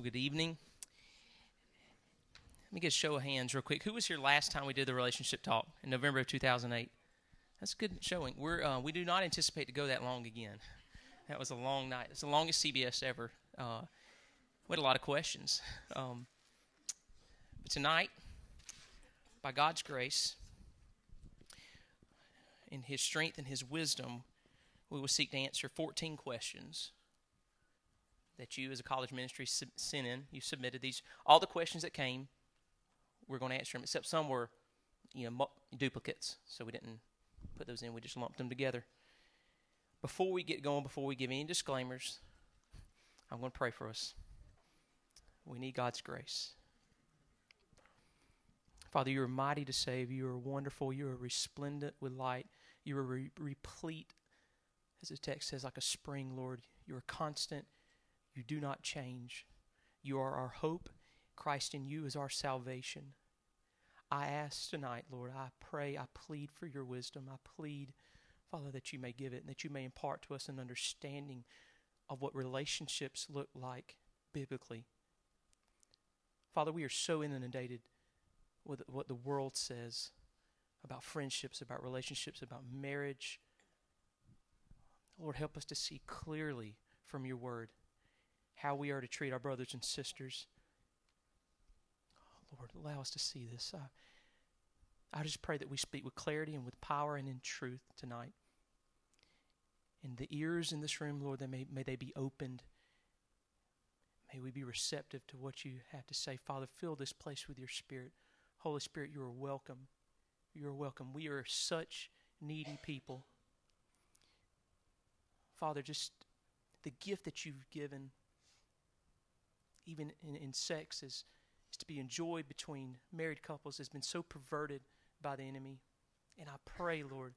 Well, good evening. Let me get a show of hands real quick. Who was here last time we did the relationship talk in November of 2008? That's good showing. We're uh, we do not anticipate to go that long again. That was a long night. It's the longest CBS ever. Uh, we had a lot of questions. Um, but tonight, by God's grace, in His strength and His wisdom, we will seek to answer 14 questions that you, as a college ministry, sent in. You submitted these. All the questions that came, we're going to answer them, except some were, you know, duplicates. So we didn't put those in. We just lumped them together. Before we get going, before we give any disclaimers, I'm going to pray for us. We need God's grace. Father, you are mighty to save. You are wonderful. You are resplendent with light. You are re- replete, as the text says, like a spring, Lord. You are constant. You do not change. You are our hope. Christ in you is our salvation. I ask tonight, Lord, I pray, I plead for your wisdom. I plead, Father, that you may give it and that you may impart to us an understanding of what relationships look like biblically. Father, we are so inundated with what the world says about friendships, about relationships, about marriage. Lord, help us to see clearly from your word how we are to treat our brothers and sisters. Oh, Lord, allow us to see this. I, I just pray that we speak with clarity and with power and in truth tonight. And the ears in this room, Lord, they may, may they be opened. May we be receptive to what you have to say. Father, fill this place with your Spirit. Holy Spirit, you are welcome. You are welcome. We are such needy people. Father, just the gift that you've given even in, in sex, is, is to be enjoyed between married couples has been so perverted by the enemy. And I pray, Lord,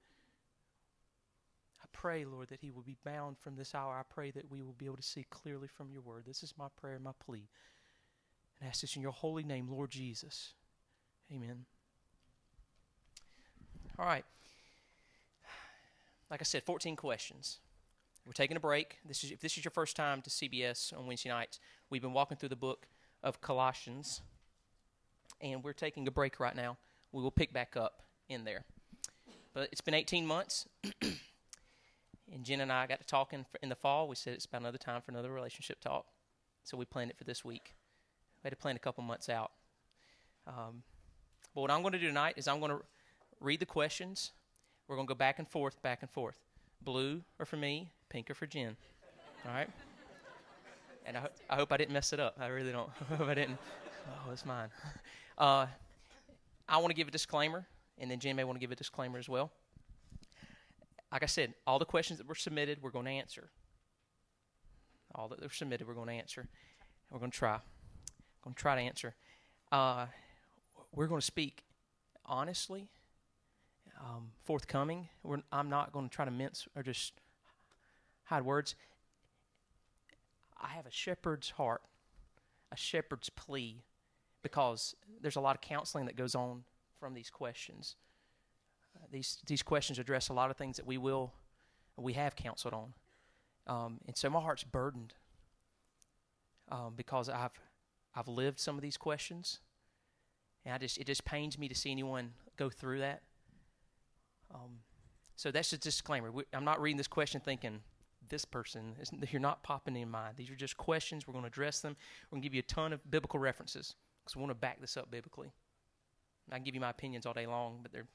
I pray, Lord, that he will be bound from this hour. I pray that we will be able to see clearly from your word. This is my prayer, my plea. And I ask this in your holy name, Lord Jesus. Amen. All right. Like I said, 14 questions. We're taking a break. This is if this is your first time to CBS on Wednesday nights. We've been walking through the book of Colossians, and we're taking a break right now. We will pick back up in there. But it's been 18 months, and Jen and I got to talking in the fall. We said it's about another time for another relationship talk, so we planned it for this week. We had to plan a couple months out. Um, but what I'm going to do tonight is I'm going to read the questions. We're going to go back and forth, back and forth. Blue are for me, pink are for Jen. All right? And I, ho- I hope I didn't mess it up. I really don't. I hope I didn't. Oh, it's mine. Uh, I want to give a disclaimer, and then Jen may want to give a disclaimer as well. Like I said, all the questions that were submitted, we're going to answer. All that were submitted, we're going to answer. We're going to try. We're going to try to answer. Uh, we're going to speak honestly um, forthcoming. We're, I'm not going to try to mince or just hide words. I have a shepherd's heart, a shepherd's plea, because there's a lot of counseling that goes on from these questions. Uh, these these questions address a lot of things that we will, we have counseled on, um, and so my heart's burdened um, because I've I've lived some of these questions, and I just it just pains me to see anyone go through that. Um, so that's a disclaimer. We, I'm not reading this question thinking this person. You're not popping in mind. These are just questions. We're going to address them. We're going to give you a ton of biblical references because we want to back this up biblically. I can give you my opinions all day long, but they're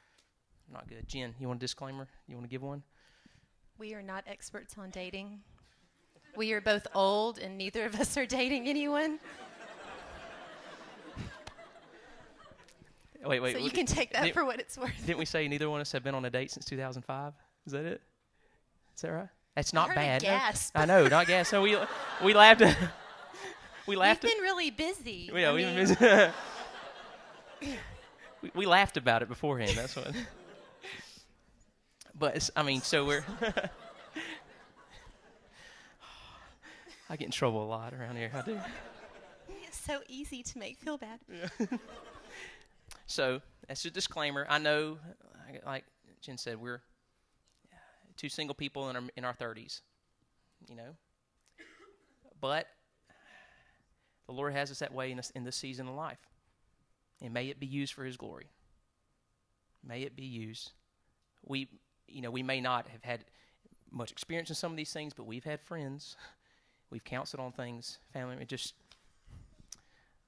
not good. Jen, you want a disclaimer? You want to give one? We are not experts on dating. We are both old, and neither of us are dating anyone. Wait, wait. So you can take that did, for what it's worth. Didn't we say neither one of us have been on a date since 2005? Is that it? Is that right? That's not bad. gasp. I know, not gas. So we we laughed. we laughed. We've been really busy. Yeah, I we've mean, been busy. we, we laughed about it beforehand. That's what. but I mean, so we're. I get in trouble a lot around here. I do. It's so easy to make feel bad. Yeah. so that's a disclaimer. I know, like Jen said, we're two single people in our in our thirties, you know. But The Lord has us that way in this, in this season of life. And may it be used for His glory. May it be used. We, you know, we may not have had much experience in some of these things, but we've had friends. We've counseled on things, family. It just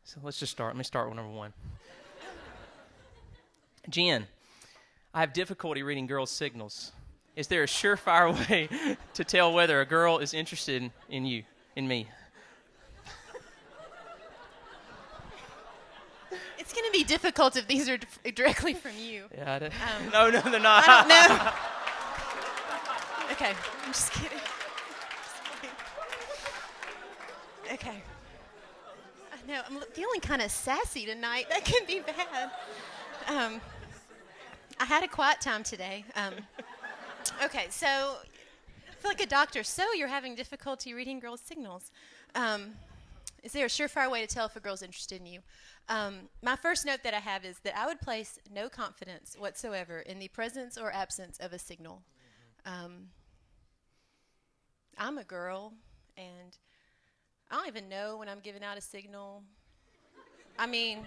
so let's just start. Let me start with number one. Jen, I have difficulty reading girls' signals. Is there a surefire way to tell whether a girl is interested in, you, in me? It's going to be difficult if these are d- directly from you. Yeah, I did. Um, no, no, they're not. I don't know. okay, I'm just kidding. Just kidding. Okay. I know, I'm feeling kind of sassy tonight. That can be bad. Um, I had a quiet time today. Um, okay, so I feel like a doctor. So you're having difficulty reading girls' signals. Um, is there a surefire way to tell if a girl's interested in you? Um, my first note that I have is that I would place no confidence whatsoever in the presence or absence of a signal. Um, I'm a girl, and I don't even know when I'm giving out a signal. I mean,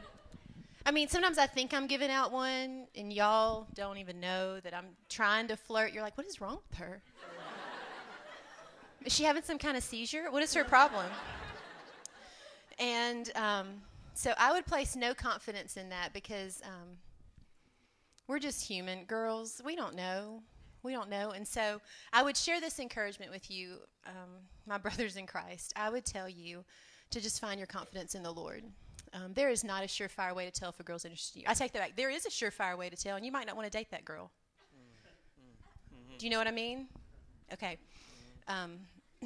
I mean, sometimes I think I'm giving out one, and y'all don't even know that I'm trying to flirt. You're like, what is wrong with her? Is she having some kind of seizure? What is her problem? And um, so I would place no confidence in that because um, we're just human. Girls, we don't know. We don't know. And so I would share this encouragement with you, um, my brothers in Christ. I would tell you to just find your confidence in the Lord. Um, there is not a surefire way to tell if a girl's interested in you. I take that back. There is a surefire way to tell, and you might not want to date that girl. Do you know what I mean? Okay. Um,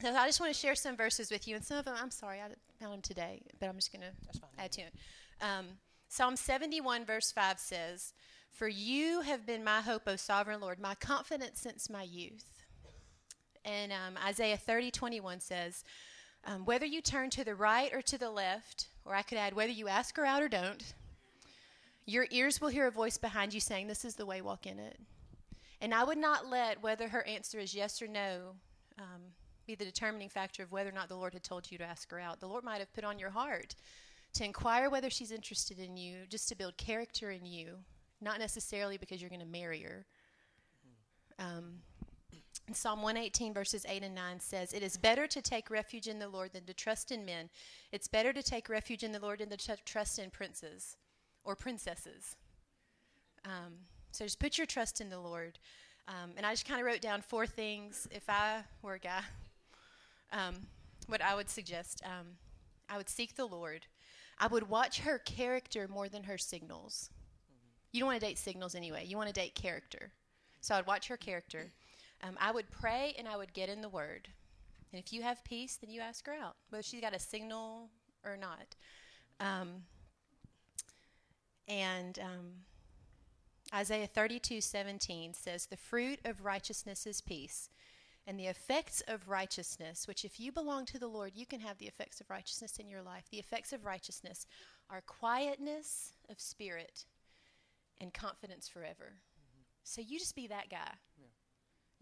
so I just want to share some verses with you, and some of them, I'm sorry, I found them today, but I'm just going to add to it. Um, Psalm 71, verse 5 says, For you have been my hope, O sovereign Lord, my confidence since my youth. And um, Isaiah 30, 21 says, um, Whether you turn to the right or to the left, or I could add, whether you ask her out or don't, your ears will hear a voice behind you saying, This is the way, walk in it. And I would not let whether her answer is yes or no um, be the determining factor of whether or not the Lord had told you to ask her out. The Lord might have put on your heart to inquire whether she's interested in you, just to build character in you, not necessarily because you're going to marry her. Um, Psalm 118, verses 8 and 9 says, It is better to take refuge in the Lord than to trust in men. It's better to take refuge in the Lord than to tr- trust in princes or princesses. Um, so just put your trust in the Lord. Um, and I just kind of wrote down four things. If I were a guy, um, what I would suggest um, I would seek the Lord. I would watch her character more than her signals. You don't want to date signals anyway, you want to date character. So I'd watch her character. Um, I would pray and I would get in the Word. And if you have peace, then you ask her out, whether she's got a signal or not. Um, and um, Isaiah 32 17 says, The fruit of righteousness is peace. And the effects of righteousness, which if you belong to the Lord, you can have the effects of righteousness in your life. The effects of righteousness are quietness of spirit and confidence forever. Mm-hmm. So you just be that guy.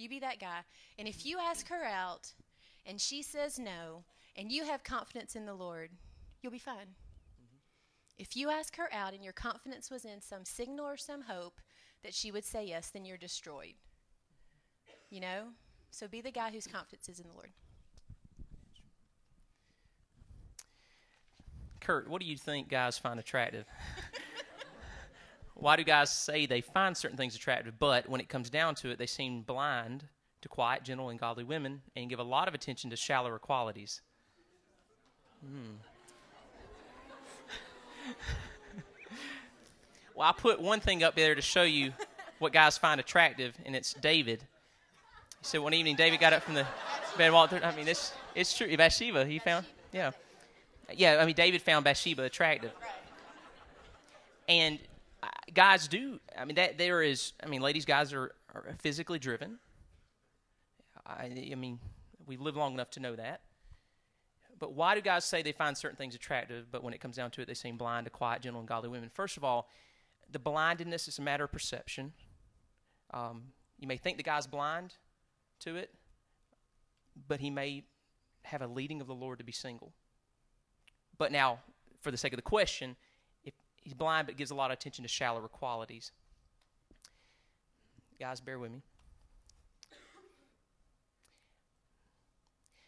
You be that guy. And if you ask her out and she says no, and you have confidence in the Lord, you'll be fine. Mm-hmm. If you ask her out and your confidence was in some signal or some hope that she would say yes, then you're destroyed. You know? So be the guy whose confidence is in the Lord. Kurt, what do you think guys find attractive? Why do guys say they find certain things attractive, but when it comes down to it, they seem blind to quiet, gentle, and godly women and give a lot of attention to shallower qualities? Hmm. well, I put one thing up there to show you what guys find attractive, and it's David. So one evening, David got up from the bed, walked through. I mean, it's it's true. Bathsheba, he found, yeah, yeah. I mean, David found Bathsheba attractive, and guys do. I mean, that there is. I mean, ladies, guys are, are physically driven. I, I mean, we live long enough to know that. But why do guys say they find certain things attractive, but when it comes down to it, they seem blind to quiet, gentle, and godly women? First of all, the blindedness is a matter of perception. Um, you may think the guy's blind to it, but he may have a leading of the Lord to be single. But now, for the sake of the question, he's blind but gives a lot of attention to shallower qualities. Guys, bear with me.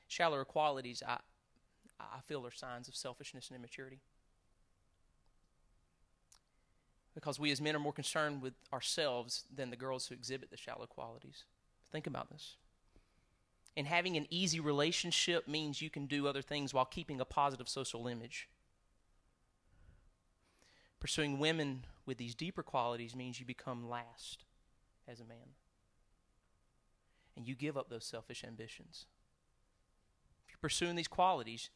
Shallower qualities, I, I feel, are signs of selfishness and immaturity. Because we as men are more concerned with ourselves than the girls who exhibit the shallow qualities. Think about this. And having an easy relationship means you can do other things while keeping a positive social image. Pursuing women with these deeper qualities means you become last as a man. And you give up those selfish ambitions. If you're pursuing these qualities,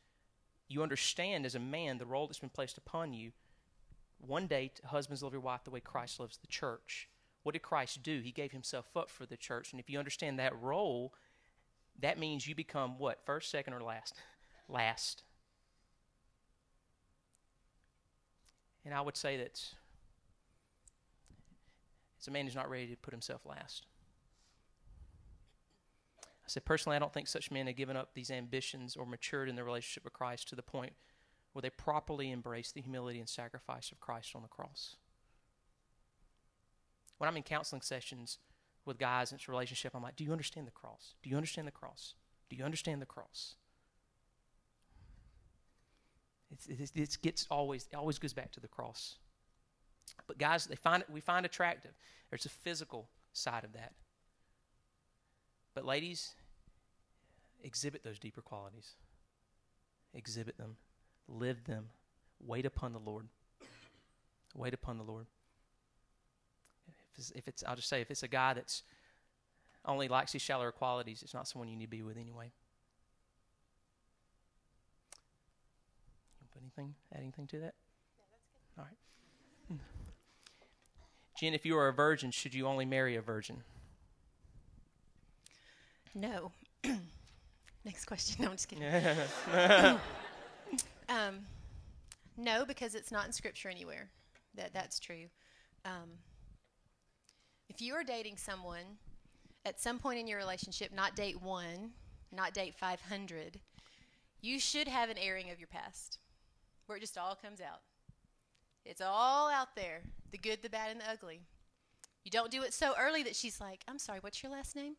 you understand as a man the role that's been placed upon you. One day, husbands love your wife the way Christ loves the church. What did Christ do? He gave himself up for the church. And if you understand that role, that means you become what? First, second, or last? last. And I would say that as a man who's not ready to put himself last. I said, personally, I don't think such men have given up these ambitions or matured in their relationship with Christ to the point where they properly embrace the humility and sacrifice of Christ on the cross. When I'm in counseling sessions with guys in this relationship, I'm like, do you understand the cross? Do you understand the cross? Do you understand the cross? It's, it gets always, it always goes back to the cross. But guys, they find it, we find attractive. There's a physical side of that. But ladies, exhibit those deeper qualities. Exhibit them. Live them. Wait upon the Lord. Wait upon the Lord. If it's, if it's I'll just say, if it's a guy that's only likes these shallower qualities, it's not someone you need to be with anyway. Anything, add anything to that? All right. Jen, if you are a virgin, should you only marry a virgin? No. Next question. No, I'm just kidding. um, no, because it's not in Scripture anywhere. That that's true. Um, if you are dating someone, at some point in your relationship, not date one, not date 500, you should have an airing of your past, where it just all comes out. It's all out there the good, the bad, and the ugly. You don't do it so early that she's like, I'm sorry, what's your last name?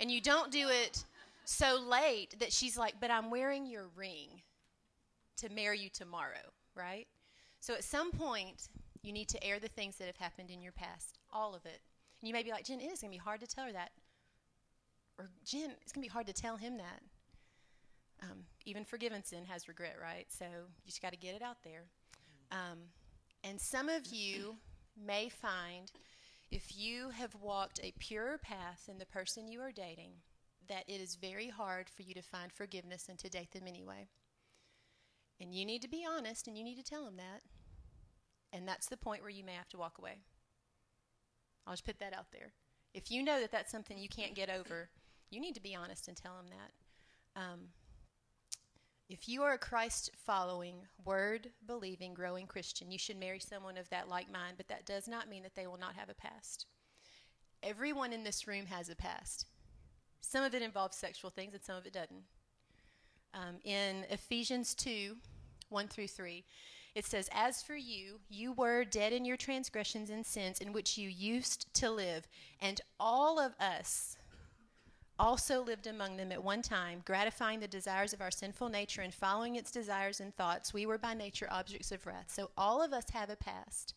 And you don't do it so late that she's like, but I'm wearing your ring to marry you tomorrow, right? So at some point, you need to air the things that have happened in your past, all of it. And you may be like, Jen, it is going to be hard to tell her that. Or, Jen, it's going to be hard to tell him that. Um, even forgiven sin has regret, right? So you just got to get it out there. Um, and some of you may find if you have walked a purer path than the person you are dating, that it is very hard for you to find forgiveness and to date them anyway. And you need to be honest and you need to tell them that. And that's the point where you may have to walk away. I'll just put that out there. If you know that that's something you can't get over, you need to be honest and tell them that. Um, if you are a Christ following, word believing, growing Christian, you should marry someone of that like mind, but that does not mean that they will not have a past. Everyone in this room has a past. Some of it involves sexual things and some of it doesn't. Um, in Ephesians 2 1 through 3, it says, As for you, you were dead in your transgressions and sins in which you used to live, and all of us also lived among them at one time, gratifying the desires of our sinful nature and following its desires and thoughts. We were by nature objects of wrath. So all of us have a past.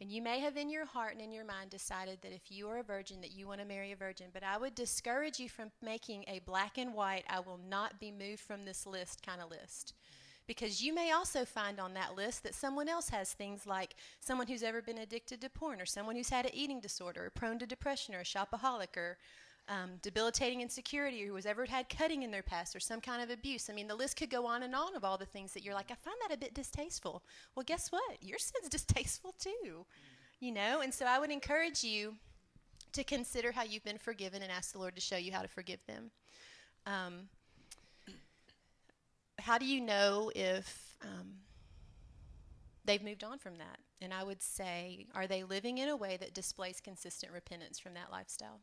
And you may have in your heart and in your mind decided that if you are a virgin, that you want to marry a virgin. But I would discourage you from making a black and white, I will not be moved from this list kind of list. Because you may also find on that list that someone else has things like someone who's ever been addicted to porn, or someone who's had an eating disorder, or prone to depression, or a shopaholic, or um, debilitating insecurity, or who has ever had cutting in their past, or some kind of abuse. I mean, the list could go on and on of all the things that you're like, I find that a bit distasteful. Well, guess what? Your sin's distasteful too, you know? And so I would encourage you to consider how you've been forgiven and ask the Lord to show you how to forgive them. Um, how do you know if um, they've moved on from that? And I would say, are they living in a way that displays consistent repentance from that lifestyle?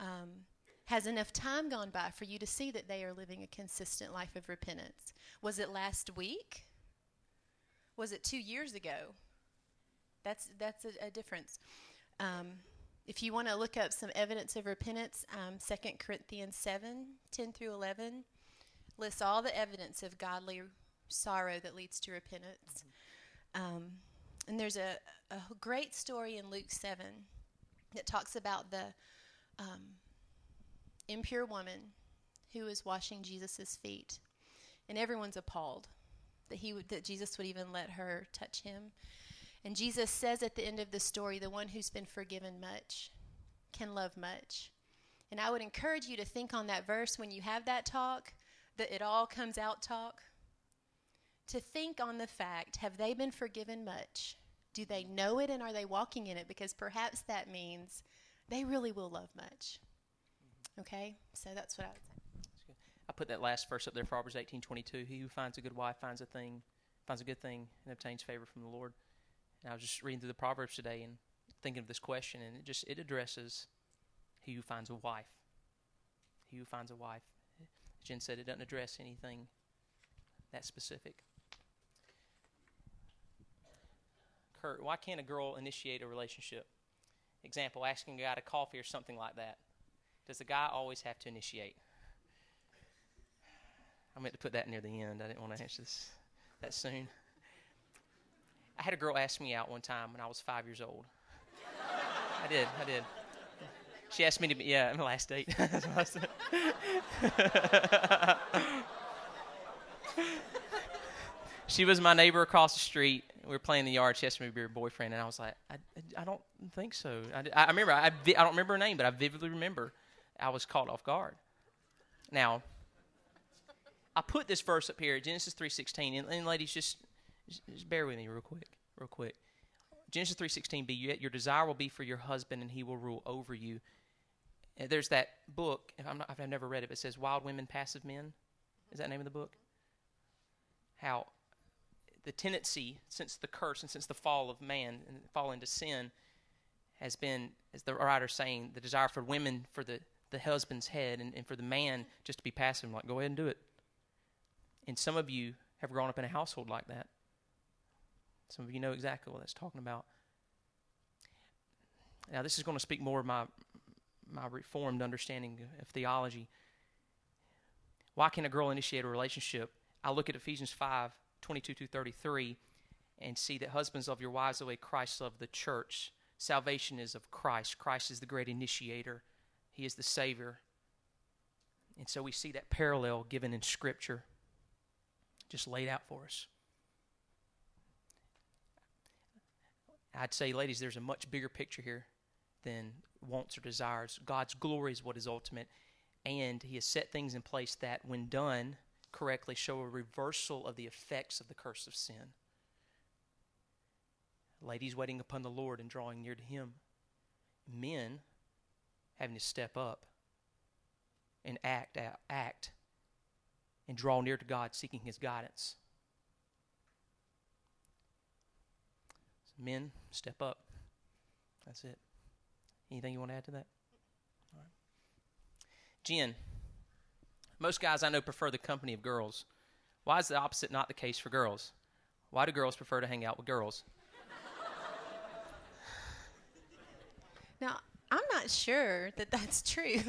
Um, Has enough time gone by for you to see that they are living a consistent life of repentance? Was it last week? Was it two years ago? That's that's a, a difference. Um, if you want to look up some evidence of repentance, um, 2 Corinthians 7 10 through 11 lists all the evidence of godly sorrow that leads to repentance. Um, and there's a, a great story in Luke 7 that talks about the um, impure woman who is washing Jesus' feet. And everyone's appalled that, he that Jesus would even let her touch him. And Jesus says at the end of the story, the one who's been forgiven much can love much. And I would encourage you to think on that verse when you have that talk, that it all comes out talk. To think on the fact have they been forgiven much? Do they know it and are they walking in it? Because perhaps that means they really will love much. Okay? So that's what I would say. I put that last verse up there, Proverbs eighteen twenty two. He who finds a good wife finds a thing, finds a good thing, and obtains favor from the Lord. And I was just reading through the Proverbs today and thinking of this question, and it just it addresses he who finds a wife. He who finds a wife. Jen said it doesn't address anything that specific. Kurt, why can't a girl initiate a relationship? Example, asking a guy to coffee or something like that. Does the guy always have to initiate? I meant to put that near the end. I didn't want to answer this that soon. I had a girl ask me out one time when I was five years old. I did, I did. She asked me to be, yeah, my last date. she was my neighbor across the street. We were playing in the yard. She asked me to be her boyfriend, and I was like, I, I don't think so. I, I remember, I, I don't remember her name, but I vividly remember I was caught off guard. Now, I put this verse up here, Genesis 3.16, and, and ladies, just, just bear with me real quick, real quick. Genesis 3.16 be, your desire will be for your husband, and he will rule over you. And there's that book, not, I've never read it, but it says Wild Women, Passive Men. Is that the name of the book? How the tendency since the curse and since the fall of man and fall into sin has been, as the writer's saying, the desire for women for the, the husband's head and, and for the man just to be passive, like, go ahead and do it. And some of you have grown up in a household like that. Some of you know exactly what that's talking about. Now, this is going to speak more of my my reformed understanding of theology. Why can a girl initiate a relationship? I look at Ephesians 5 22 to 33 and see that husbands love your wives the way Christ loved the church. Salvation is of Christ. Christ is the great initiator, He is the Savior. And so we see that parallel given in Scripture, just laid out for us. I'd say, ladies, there's a much bigger picture here than wants or desires. God's glory is what is ultimate. And He has set things in place that, when done correctly, show a reversal of the effects of the curse of sin. Ladies waiting upon the Lord and drawing near to Him. Men having to step up and act, act, and draw near to God, seeking His guidance. Men, step up. That's it. Anything you want to add to that? All right. Jen, most guys I know prefer the company of girls. Why is the opposite not the case for girls? Why do girls prefer to hang out with girls? Now, I'm not sure that that's true.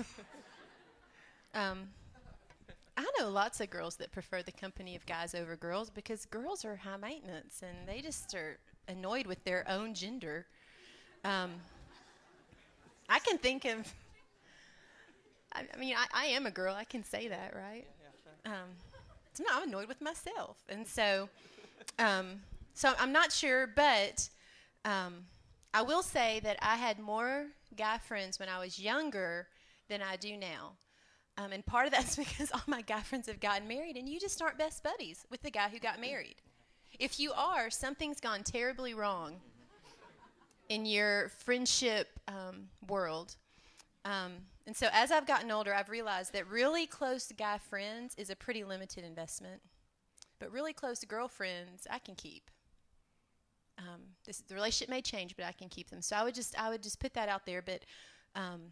um, I know lots of girls that prefer the company of guys over girls because girls are high maintenance and they just are annoyed with their own gender. Um, I can think of. I, I mean, I, I, am a girl. I can say that, right? Um, so no, I'm annoyed with myself, and so, um, so I'm not sure, but um, I will say that I had more guy friends when I was younger than I do now. Um, and part of that's because all my guy friends have gotten married, and you just aren't best buddies with the guy who got married. If you are, something's gone terribly wrong in your friendship um, world. Um, and so as I've gotten older, I've realized that really close guy friends is a pretty limited investment. But really close girlfriends, I can keep. Um, this, the relationship may change, but I can keep them. So I would just I would just put that out there. But um,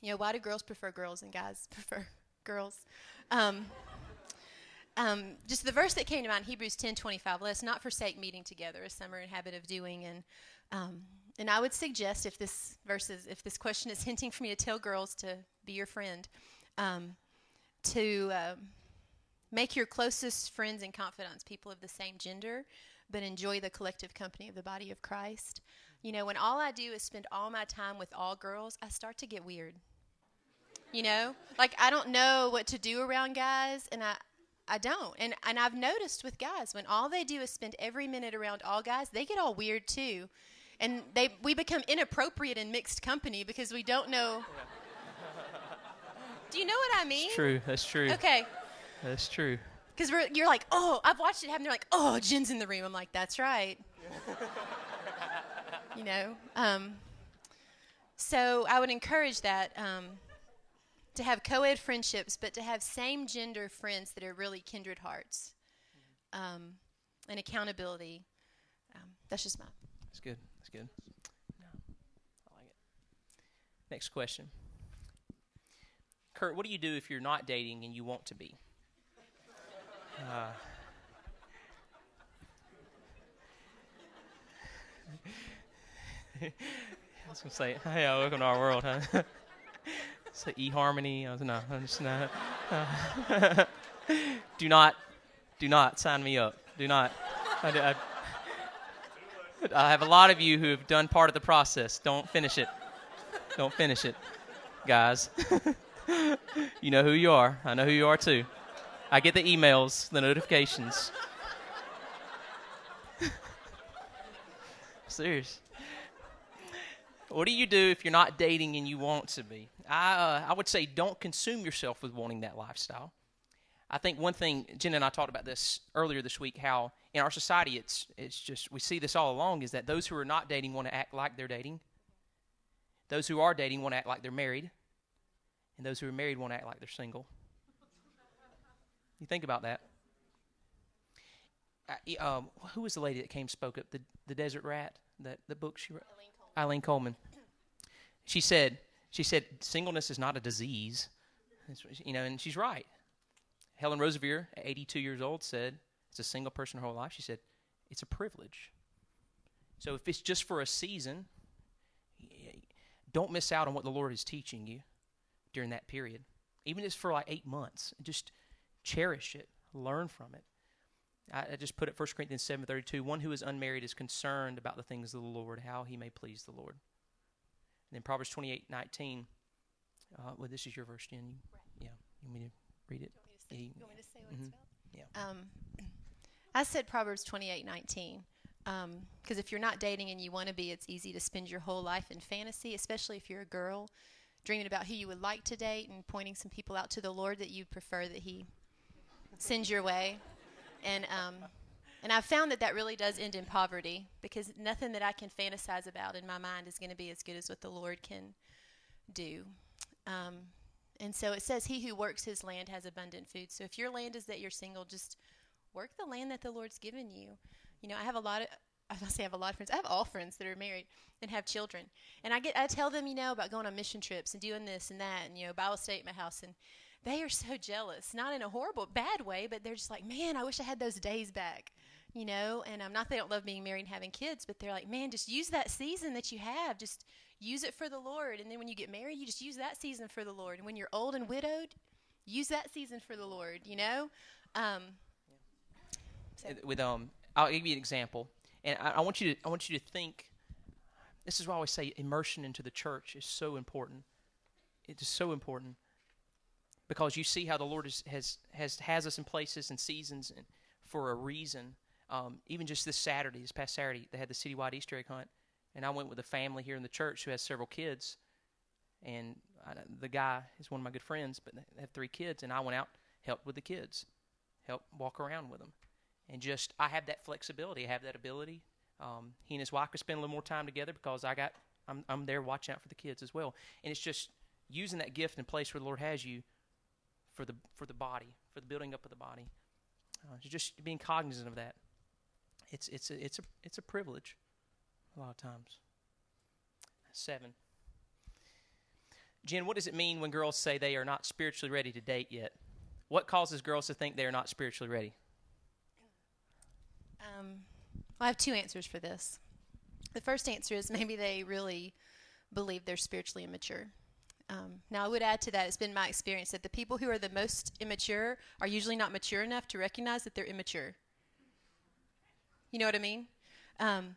You know, why do girls prefer girls and guys prefer girls? Um, um, just the verse that came to mind, Hebrews 10:25. Let us not forsake meeting together, as some are in habit of doing. And um, and I would suggest, if this verse is, if this question is hinting for me to tell girls to be your friend, um, to um, make your closest friends and confidants people of the same gender, but enjoy the collective company of the body of Christ. You know, when all I do is spend all my time with all girls, I start to get weird. You know, like I don't know what to do around guys, and I I don't. And and I've noticed with guys when all they do is spend every minute around all guys, they get all weird too. And they we become inappropriate in mixed company because we don't know Do you know what I mean? It's true. That's true. Okay. That's true. Because you're like, oh, I've watched it happen. They're like, oh, Jen's in the room. I'm like, that's right. you know. Um, so I would encourage that um, to have co-ed friendships, but to have same gender friends that are really kindred hearts, um, and accountability. Um, that's just my. That's good. Good. No, I like it. Next question. Kurt, what do you do if you're not dating and you want to be? Uh, I was gonna say, "Hey, welcome to our world, huh?" so eHarmony. I was no, I'm just not. Uh, do not, do not sign me up. Do not. I, I, I have a lot of you who have done part of the process. Don't finish it. Don't finish it, guys. you know who you are. I know who you are too. I get the emails, the notifications. Serious. What do you do if you're not dating and you want to be? I, uh, I would say don't consume yourself with wanting that lifestyle. I think one thing Jen and I talked about this earlier this week. How in our society, it's it's just we see this all along is that those who are not dating want to act like they're dating. Those who are dating want to act like they're married, and those who are married want to act like they're single. You think about that. Uh, um, who was the lady that came spoke up? The the Desert Rat. That the book she wrote. Eileen Coleman. She said she said singleness is not a disease. you know, and she's right. Helen Roseveare, 82 years old, said, "It's a single person her whole life." She said, "It's a privilege." So if it's just for a season, don't miss out on what the Lord is teaching you during that period. Even if it's for like eight months, just cherish it, learn from it. I, I just put it 1 Corinthians 7.32, one who is unmarried is concerned about the things of the Lord, how he may please the Lord. And then Proverbs 28.19, uh, well, this is your verse, Jen. You, right. Yeah, you want me to read it? You want me to say, want me to say what mm-hmm. it's about? Yeah. Um, I said Proverbs 28.19 because um, if you're not dating and you want to be, it's easy to spend your whole life in fantasy, especially if you're a girl, dreaming about who you would like to date and pointing some people out to the Lord that you'd prefer that He sends your way. And um, and I've found that that really does end in poverty because nothing that I can fantasize about in my mind is going to be as good as what the Lord can do. Um, and so it says, He who works his land has abundant food. So if your land is that you're single, just work the land that the Lord's given you. You know, I have a lot of, I must say I have a lot of friends. I have all friends that are married and have children. And I get, I tell them, you know, about going on mission trips and doing this and that and, you know, Bible study at my house. And they are so jealous, not in a horrible, bad way, but they're just like, man, I wish I had those days back you know and i'm um, not they don't love being married and having kids but they're like man just use that season that you have just use it for the lord. And then when you get married you just use that season for the lord. And when you're old and widowed use that season for the lord you know? Um, so. with um i'll give you an example. And I, I, want you to i want you to think this is why i always say immersion into the church is so important. It is so important. Because you see how the lord is, has has has us in places and seasons and for a reason. Um, even just this Saturday, this past Saturday, they had the citywide Easter egg hunt, and I went with a family here in the church who has several kids, and I, the guy is one of my good friends, but they have three kids, and I went out, helped with the kids, helped walk around with them, and just I have that flexibility, I have that ability. Um, he and his wife could spend a little more time together because I got I'm I'm there watching out for the kids as well, and it's just using that gift in place where the Lord has you for the for the body, for the building up of the body. Uh, just being cognizant of that. It's it's a, it's a it's a privilege a lot of times. Seven. Jen, what does it mean when girls say they are not spiritually ready to date yet? What causes girls to think they are not spiritually ready? Um, I have two answers for this. The first answer is maybe they really believe they're spiritually immature. Um, now, I would add to that, it's been my experience that the people who are the most immature are usually not mature enough to recognize that they're immature. You know what I mean? Um,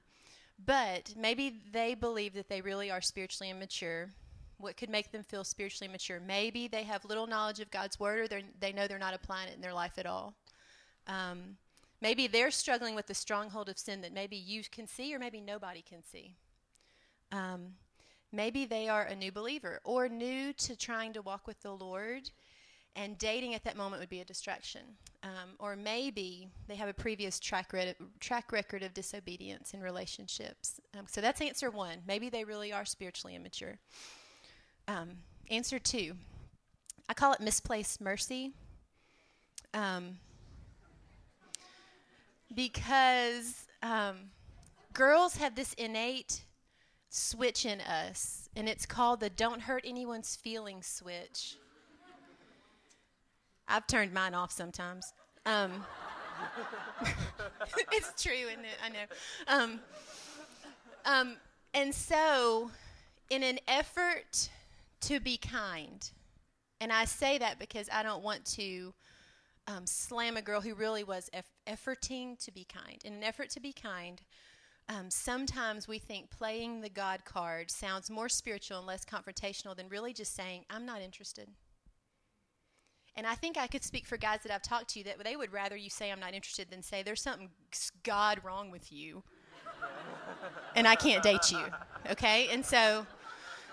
but maybe they believe that they really are spiritually immature. What could make them feel spiritually mature? Maybe they have little knowledge of God's word or they know they're not applying it in their life at all. Um, maybe they're struggling with the stronghold of sin that maybe you can see or maybe nobody can see. Um, maybe they are a new believer or new to trying to walk with the Lord and dating at that moment would be a distraction. Um, or maybe they have a previous track, re- track record of disobedience in relationships. Um, so that's answer one. Maybe they really are spiritually immature. Um, answer two I call it misplaced mercy. Um, because um, girls have this innate switch in us, and it's called the don't hurt anyone's feelings switch. I've turned mine off sometimes. Um, it's true, isn't it? I know. Um, um, and so, in an effort to be kind, and I say that because I don't want to um, slam a girl who really was eff- efforting to be kind. In an effort to be kind, um, sometimes we think playing the God card sounds more spiritual and less confrontational than really just saying, I'm not interested. And I think I could speak for guys that I've talked to that they would rather you say I'm not interested than say there's something God wrong with you. and I can't date you. Okay? And so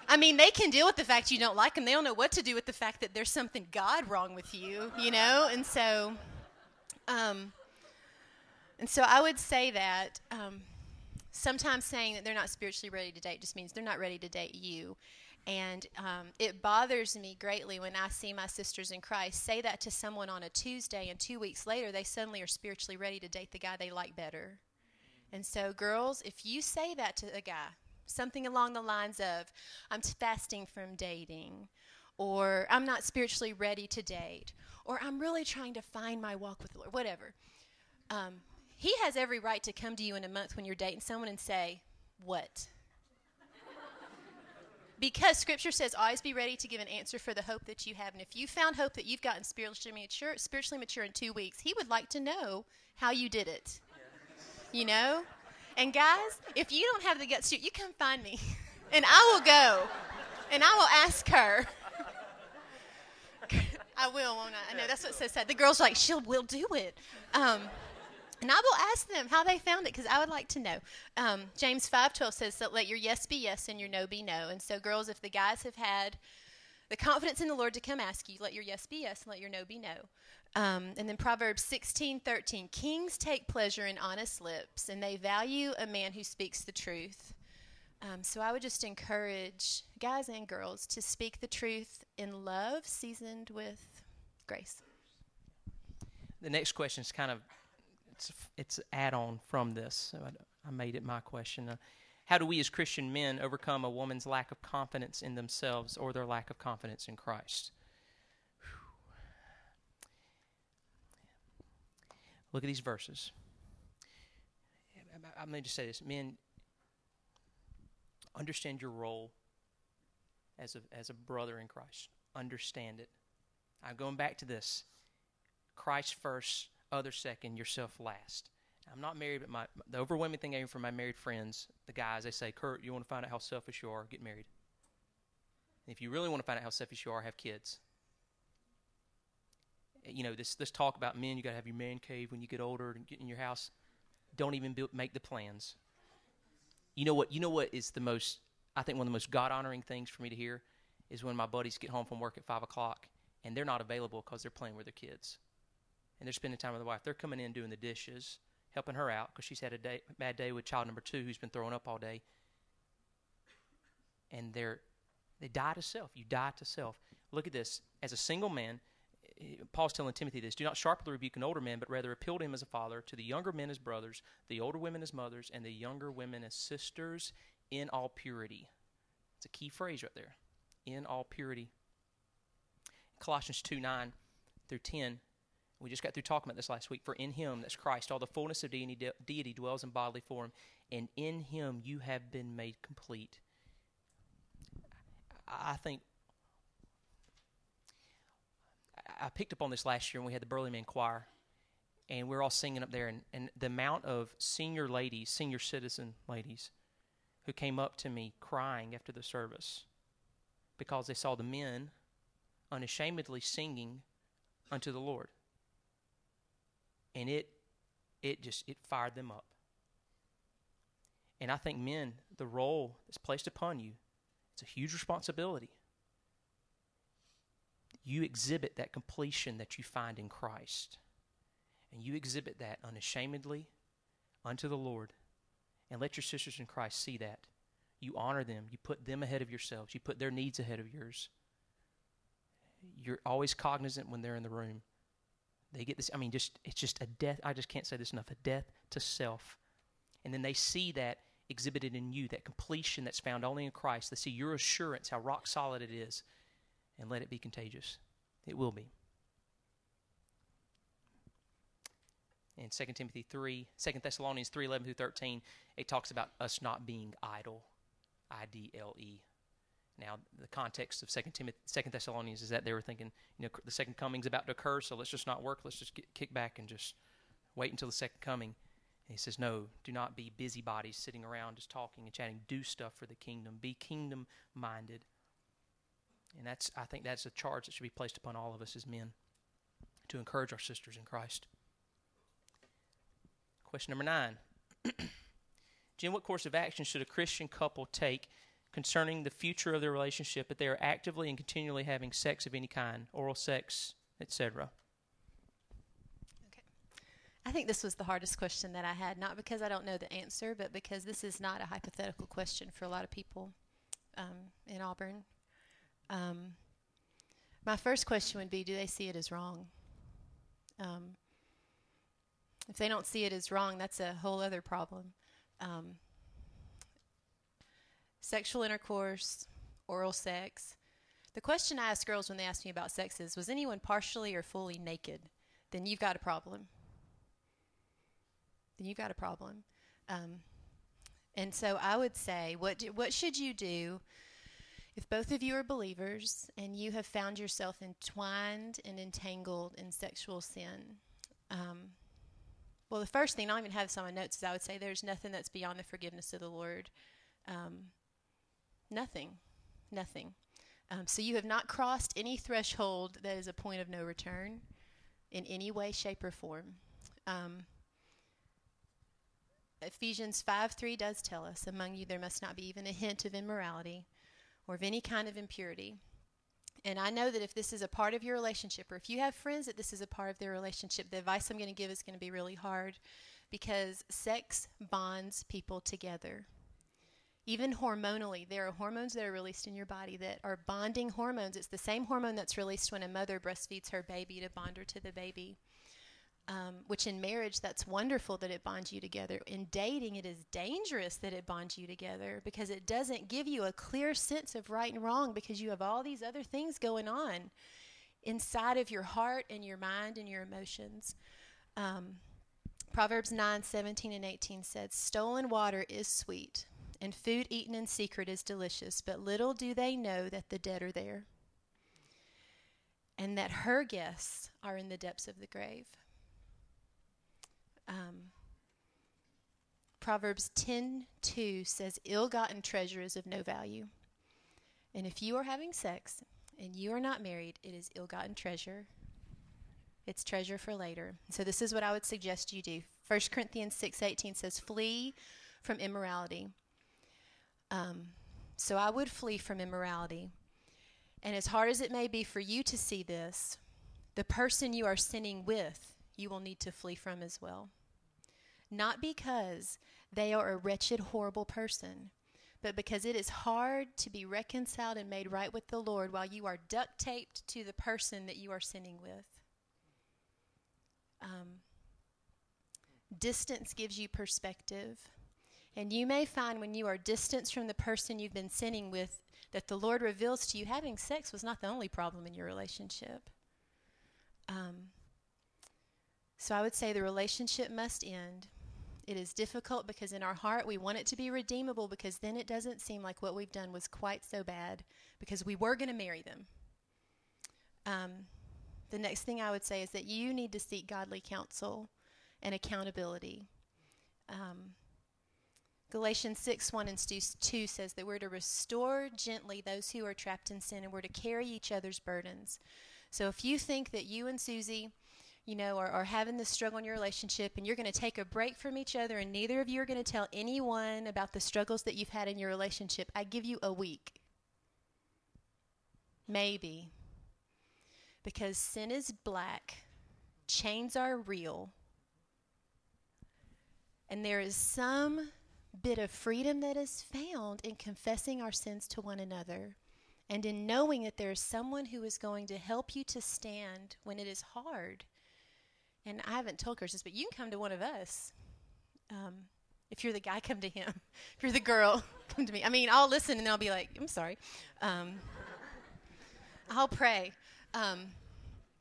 I mean, they can deal with the fact you don't like them. They don't know what to do with the fact that there's something God wrong with you, you know? And so um and so I would say that um sometimes saying that they're not spiritually ready to date just means they're not ready to date you. And um, it bothers me greatly when I see my sisters in Christ say that to someone on a Tuesday, and two weeks later, they suddenly are spiritually ready to date the guy they like better. And so, girls, if you say that to a guy, something along the lines of, I'm fasting from dating, or I'm not spiritually ready to date, or I'm really trying to find my walk with the Lord, whatever, um, he has every right to come to you in a month when you're dating someone and say, What? Because scripture says always be ready to give an answer for the hope that you have. And if you found hope that you've gotten spiritually mature spiritually mature in two weeks he would like to know how you did it. You know? And guys if you don't have the guts to you come find me and i will go and i will ask her. I will won't i? I know that's what it says the girl's like she'll will do it. Um, and I will ask them how they found it because I would like to know. Um, James 5.12 says that let your yes be yes and your no be no. And so, girls, if the guys have had the confidence in the Lord to come ask you, let your yes be yes and let your no be no. Um, and then Proverbs 16.13, kings take pleasure in honest lips, and they value a man who speaks the truth. Um, so I would just encourage guys and girls to speak the truth in love, seasoned with grace. The next question is kind of it's it's add-on from this. So I, I made it my question. Uh, how do we as Christian men overcome a woman's lack of confidence in themselves or their lack of confidence in Christ? Whew. Look at these verses. I'm going to just say this. Men, understand your role as a, as a brother in Christ. Understand it. I'm going back to this. Christ first, other second, yourself last. I'm not married, but my the overwhelming thing I hear from my married friends, the guys, they say, Kurt, you want to find out how selfish you are, get married. And if you really want to find out how selfish you are, have kids. Eh, you know, this this talk about men, you got to have your man cave when you get older and get in your house. Don't even build, make the plans. You know what? You know what is the most? I think one of the most God honoring things for me to hear is when my buddies get home from work at five o'clock and they're not available because they're playing with their kids and they're spending time with the wife. They're coming in doing the dishes, helping her out because she's had a day, bad day with child number two who's been throwing up all day. And they're they die to self. You die to self. Look at this. As a single man, eh, Paul's telling Timothy this: Do not sharply rebuke an older man, but rather appeal to him as a father, to the younger men as brothers, the older women as mothers, and the younger women as sisters in all purity. It's a key phrase right there. in all purity. Colossians 2 9 through 10. We just got through talking about this last week. For in him, that's Christ, all the fullness of deity, dwells in bodily form, and in him you have been made complete. I think I picked up on this last year when we had the Burley Man Choir, and we are all singing up there, and, and the amount of senior ladies, senior citizen ladies, who came up to me crying after the service because they saw the men unashamedly singing unto the Lord. And it it just it fired them up. And I think men, the role that's placed upon you, it's a huge responsibility. You exhibit that completion that you find in Christ. And you exhibit that unashamedly unto the Lord. And let your sisters in Christ see that. You honor them. You put them ahead of yourselves. You put their needs ahead of yours. You're always cognizant when they're in the room. They get this, I mean, just it's just a death, I just can't say this enough, a death to self. And then they see that exhibited in you, that completion that's found only in Christ. They see your assurance, how rock solid it is, and let it be contagious. It will be. In 2 Timothy 3, 2 Thessalonians 3 11 through 13, it talks about us not being idle. I D L E. Now, the context of Second Timothy, Second Thessalonians is that they were thinking, you know, the second coming's about to occur, so let's just not work. Let's just get, kick back and just wait until the second coming. And he says, no, do not be busybodies sitting around just talking and chatting. Do stuff for the kingdom. Be kingdom minded. And that's, I think, that's a charge that should be placed upon all of us as men to encourage our sisters in Christ. Question number nine. Jen, what course of action should a Christian couple take concerning the future of their relationship but they are actively and continually having sex of any kind, oral sex, etc.? Okay. I think this was the hardest question that I had, not because I don't know the answer, but because this is not a hypothetical question for a lot of people um, in Auburn. Um, my first question would be Do they see it as wrong? Um, if they don't see it as wrong, that's a whole other problem. Um, sexual intercourse, oral sex. The question I ask girls when they ask me about sex is Was anyone partially or fully naked? Then you've got a problem. Then you've got a problem. Um, and so I would say, what, do, what should you do if both of you are believers and you have found yourself entwined and entangled in sexual sin? Um, well, the first thing, I don't even have my notes, is I would say there's nothing that's beyond the forgiveness of the Lord. Um, Nothing. Nothing. Um, so you have not crossed any threshold that is a point of no return in any way, shape, or form. Um, Ephesians 5 3 does tell us, Among you there must not be even a hint of immorality or of any kind of impurity. And I know that if this is a part of your relationship, or if you have friends that this is a part of their relationship, the advice I'm going to give is going to be really hard because sex bonds people together. Even hormonally, there are hormones that are released in your body that are bonding hormones. It's the same hormone that's released when a mother breastfeeds her baby to bond her to the baby. Um, which in marriage, that's wonderful that it bonds you together. In dating, it is dangerous that it bonds you together because it doesn't give you a clear sense of right and wrong because you have all these other things going on inside of your heart and your mind and your emotions. Um, Proverbs 9 17 and 18 says, Stolen water is sweet, and food eaten in secret is delicious, but little do they know that the dead are there, and that her guests are in the depths of the grave. Um, Proverbs 10:2 says, "Ill-gotten treasure is of no value." And if you are having sex and you are not married, it is ill-gotten treasure. It's treasure for later. So this is what I would suggest you do. 1 Corinthians 6:18 says, "Flee from immorality." Um, so I would flee from immorality. And as hard as it may be for you to see this, the person you are sinning with, you will need to flee from as well. Not because they are a wretched, horrible person, but because it is hard to be reconciled and made right with the Lord while you are duct taped to the person that you are sinning with. Um, distance gives you perspective. And you may find when you are distanced from the person you've been sinning with that the Lord reveals to you having sex was not the only problem in your relationship. Um, so I would say the relationship must end. It is difficult because in our heart we want it to be redeemable because then it doesn't seem like what we've done was quite so bad because we were going to marry them. Um, the next thing I would say is that you need to seek godly counsel and accountability. Um, Galatians 6 1 and 2 says that we're to restore gently those who are trapped in sin and we're to carry each other's burdens. So if you think that you and Susie, you know, are, are having this struggle in your relationship and you're going to take a break from each other and neither of you are going to tell anyone about the struggles that you've had in your relationship, I give you a week. Maybe. Because sin is black, chains are real, and there is some bit of freedom that is found in confessing our sins to one another and in knowing that there is someone who is going to help you to stand when it is hard. And I haven't told Chris this, but you can come to one of us. Um, if you're the guy, come to him. If you're the girl, come to me. I mean, I'll listen and I'll be like, I'm sorry. Um, I'll pray. Um,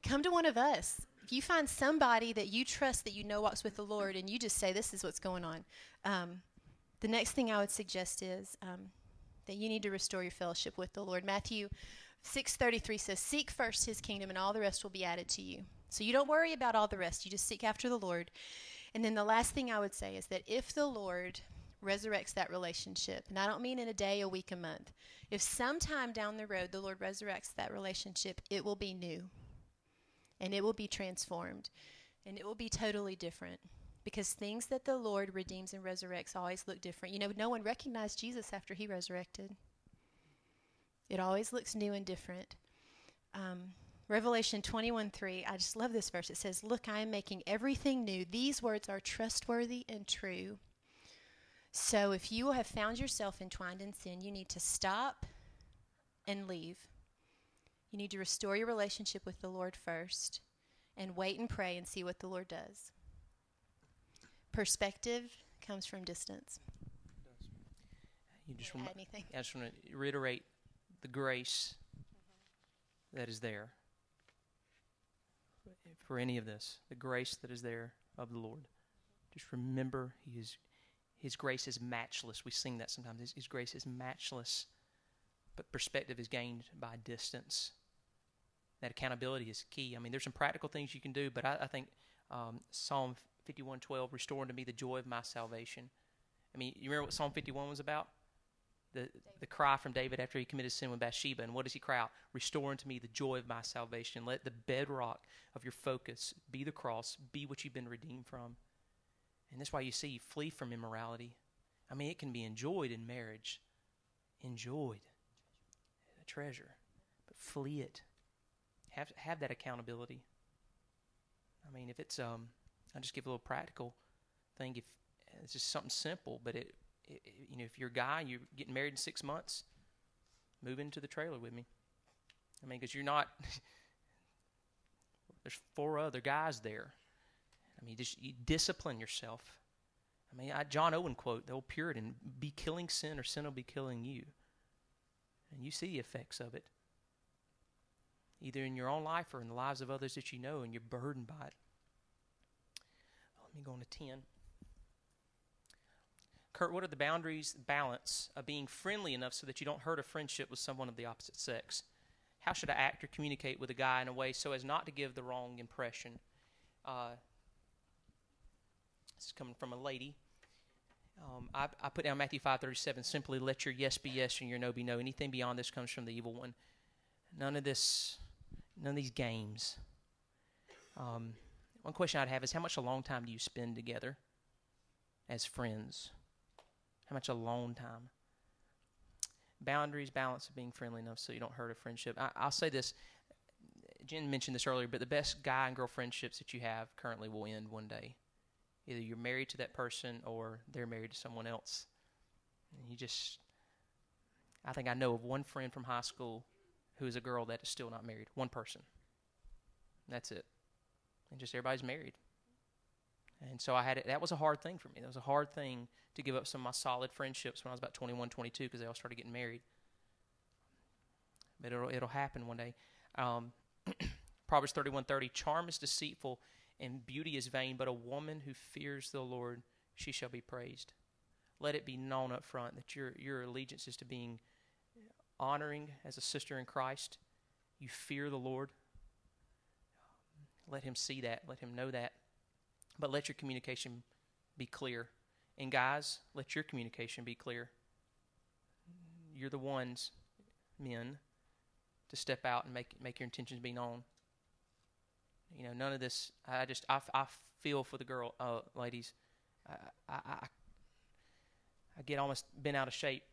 come to one of us. If you find somebody that you trust that you know walks with the Lord and you just say, This is what's going on, um, the next thing I would suggest is um, that you need to restore your fellowship with the Lord. Matthew 6:33 says, "Seek first his kingdom and all the rest will be added to you." So you don't worry about all the rest. You just seek after the Lord. And then the last thing I would say is that if the Lord resurrects that relationship, and I don't mean in a day, a week, a month. If sometime down the road the Lord resurrects that relationship, it will be new. And it will be transformed. And it will be totally different because things that the Lord redeems and resurrects always look different. You know, no one recognized Jesus after he resurrected. It always looks new and different. Um, Revelation 21 3, I just love this verse. It says, Look, I am making everything new. These words are trustworthy and true. So if you have found yourself entwined in sin, you need to stop and leave. You need to restore your relationship with the Lord first and wait and pray and see what the Lord does. Perspective comes from distance. You just remi- anything? I just want to reiterate the grace mm-hmm. that is there for any of this. The grace that is there of the Lord. Just remember, He is, His grace is matchless. We sing that sometimes. His, His grace is matchless, but perspective is gained by distance. That accountability is key. I mean, there's some practical things you can do, but I, I think um, Psalm 51:12, "Restore unto me the joy of my salvation." I mean, you remember what Psalm 51 was about? the the cry from David after he committed sin with Bathsheba. And what does he cry out? Restore unto me the joy of my salvation. Let the bedrock of your focus be the cross, be what you've been redeemed from. And that's why you see, you flee from immorality. I mean, it can be enjoyed in marriage, enjoyed, a treasure, but flee it. Have have that accountability. I mean, if it's um, I'll just give a little practical thing. If it's just something simple, but it i- i- you know, if you're a guy, you're getting married in six months, move into the trailer with me. I mean, because you're not. there's four other guys there. I mean, just you discipline yourself. I mean, I, John Owen quote, the old Puritan: "Be killing sin, or sin will be killing you." And you see the effects of it, either in your own life or in the lives of others that you know, and you're burdened by it. Let me go on to ten. Kurt, what are the boundaries, balance of being friendly enough so that you don't hurt a friendship with someone of the opposite sex? How should I act or communicate with a guy in a way so as not to give the wrong impression? Uh, this is coming from a lady. Um, I, I put down Matthew five thirty seven. Simply let your yes be yes and your no be no. Anything beyond this comes from the evil one. None of this, none of these games. Um, one question I'd have is how much alone time do you spend together as friends? How much alone time? Boundaries, balance of being friendly enough so you don't hurt a friendship. I, I'll say this. Jen mentioned this earlier, but the best guy and girl friendships that you have currently will end one day. Either you're married to that person or they're married to someone else. And you just, I think I know of one friend from high school who is a girl that is still not married. One person. That's it. And just everybody's married. And so I had it. That was a hard thing for me. That was a hard thing to give up some of my solid friendships when I was about 21, 22 because they all started getting married. but it'll it'll happen one day. Um, Proverbs 31:30 Charm is deceitful and beauty is vain, but a woman who fears the Lord, she shall be praised. Let it be known up front that your your allegiance is to being honoring as a sister in Christ. You fear the Lord. Let him see that, let him know that. But let your communication be clear. And guys, let your communication be clear. You're the ones, men, to step out and make make your intentions be known. You know, none of this. I just I, I feel for the girl, uh, ladies. I, I I I get almost bent out of shape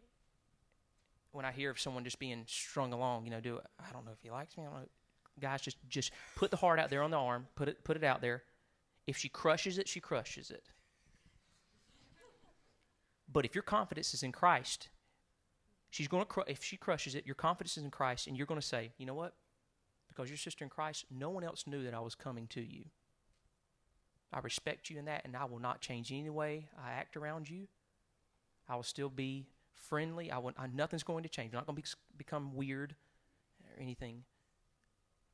when I hear of someone just being strung along. You know, do I don't know if he likes me. I don't know. Guys, just just put the heart out there on the arm. Put it put it out there. If she crushes it, she crushes it. But if your confidence is in Christ, she's going to cru- if she crushes it, your confidence is in Christ, and you're going to say, you know what? Because your sister in Christ, no one else knew that I was coming to you. I respect you in that, and I will not change any way I act around you. I will still be friendly. I want, I, nothing's going to change. I'm not going to be, become weird or anything.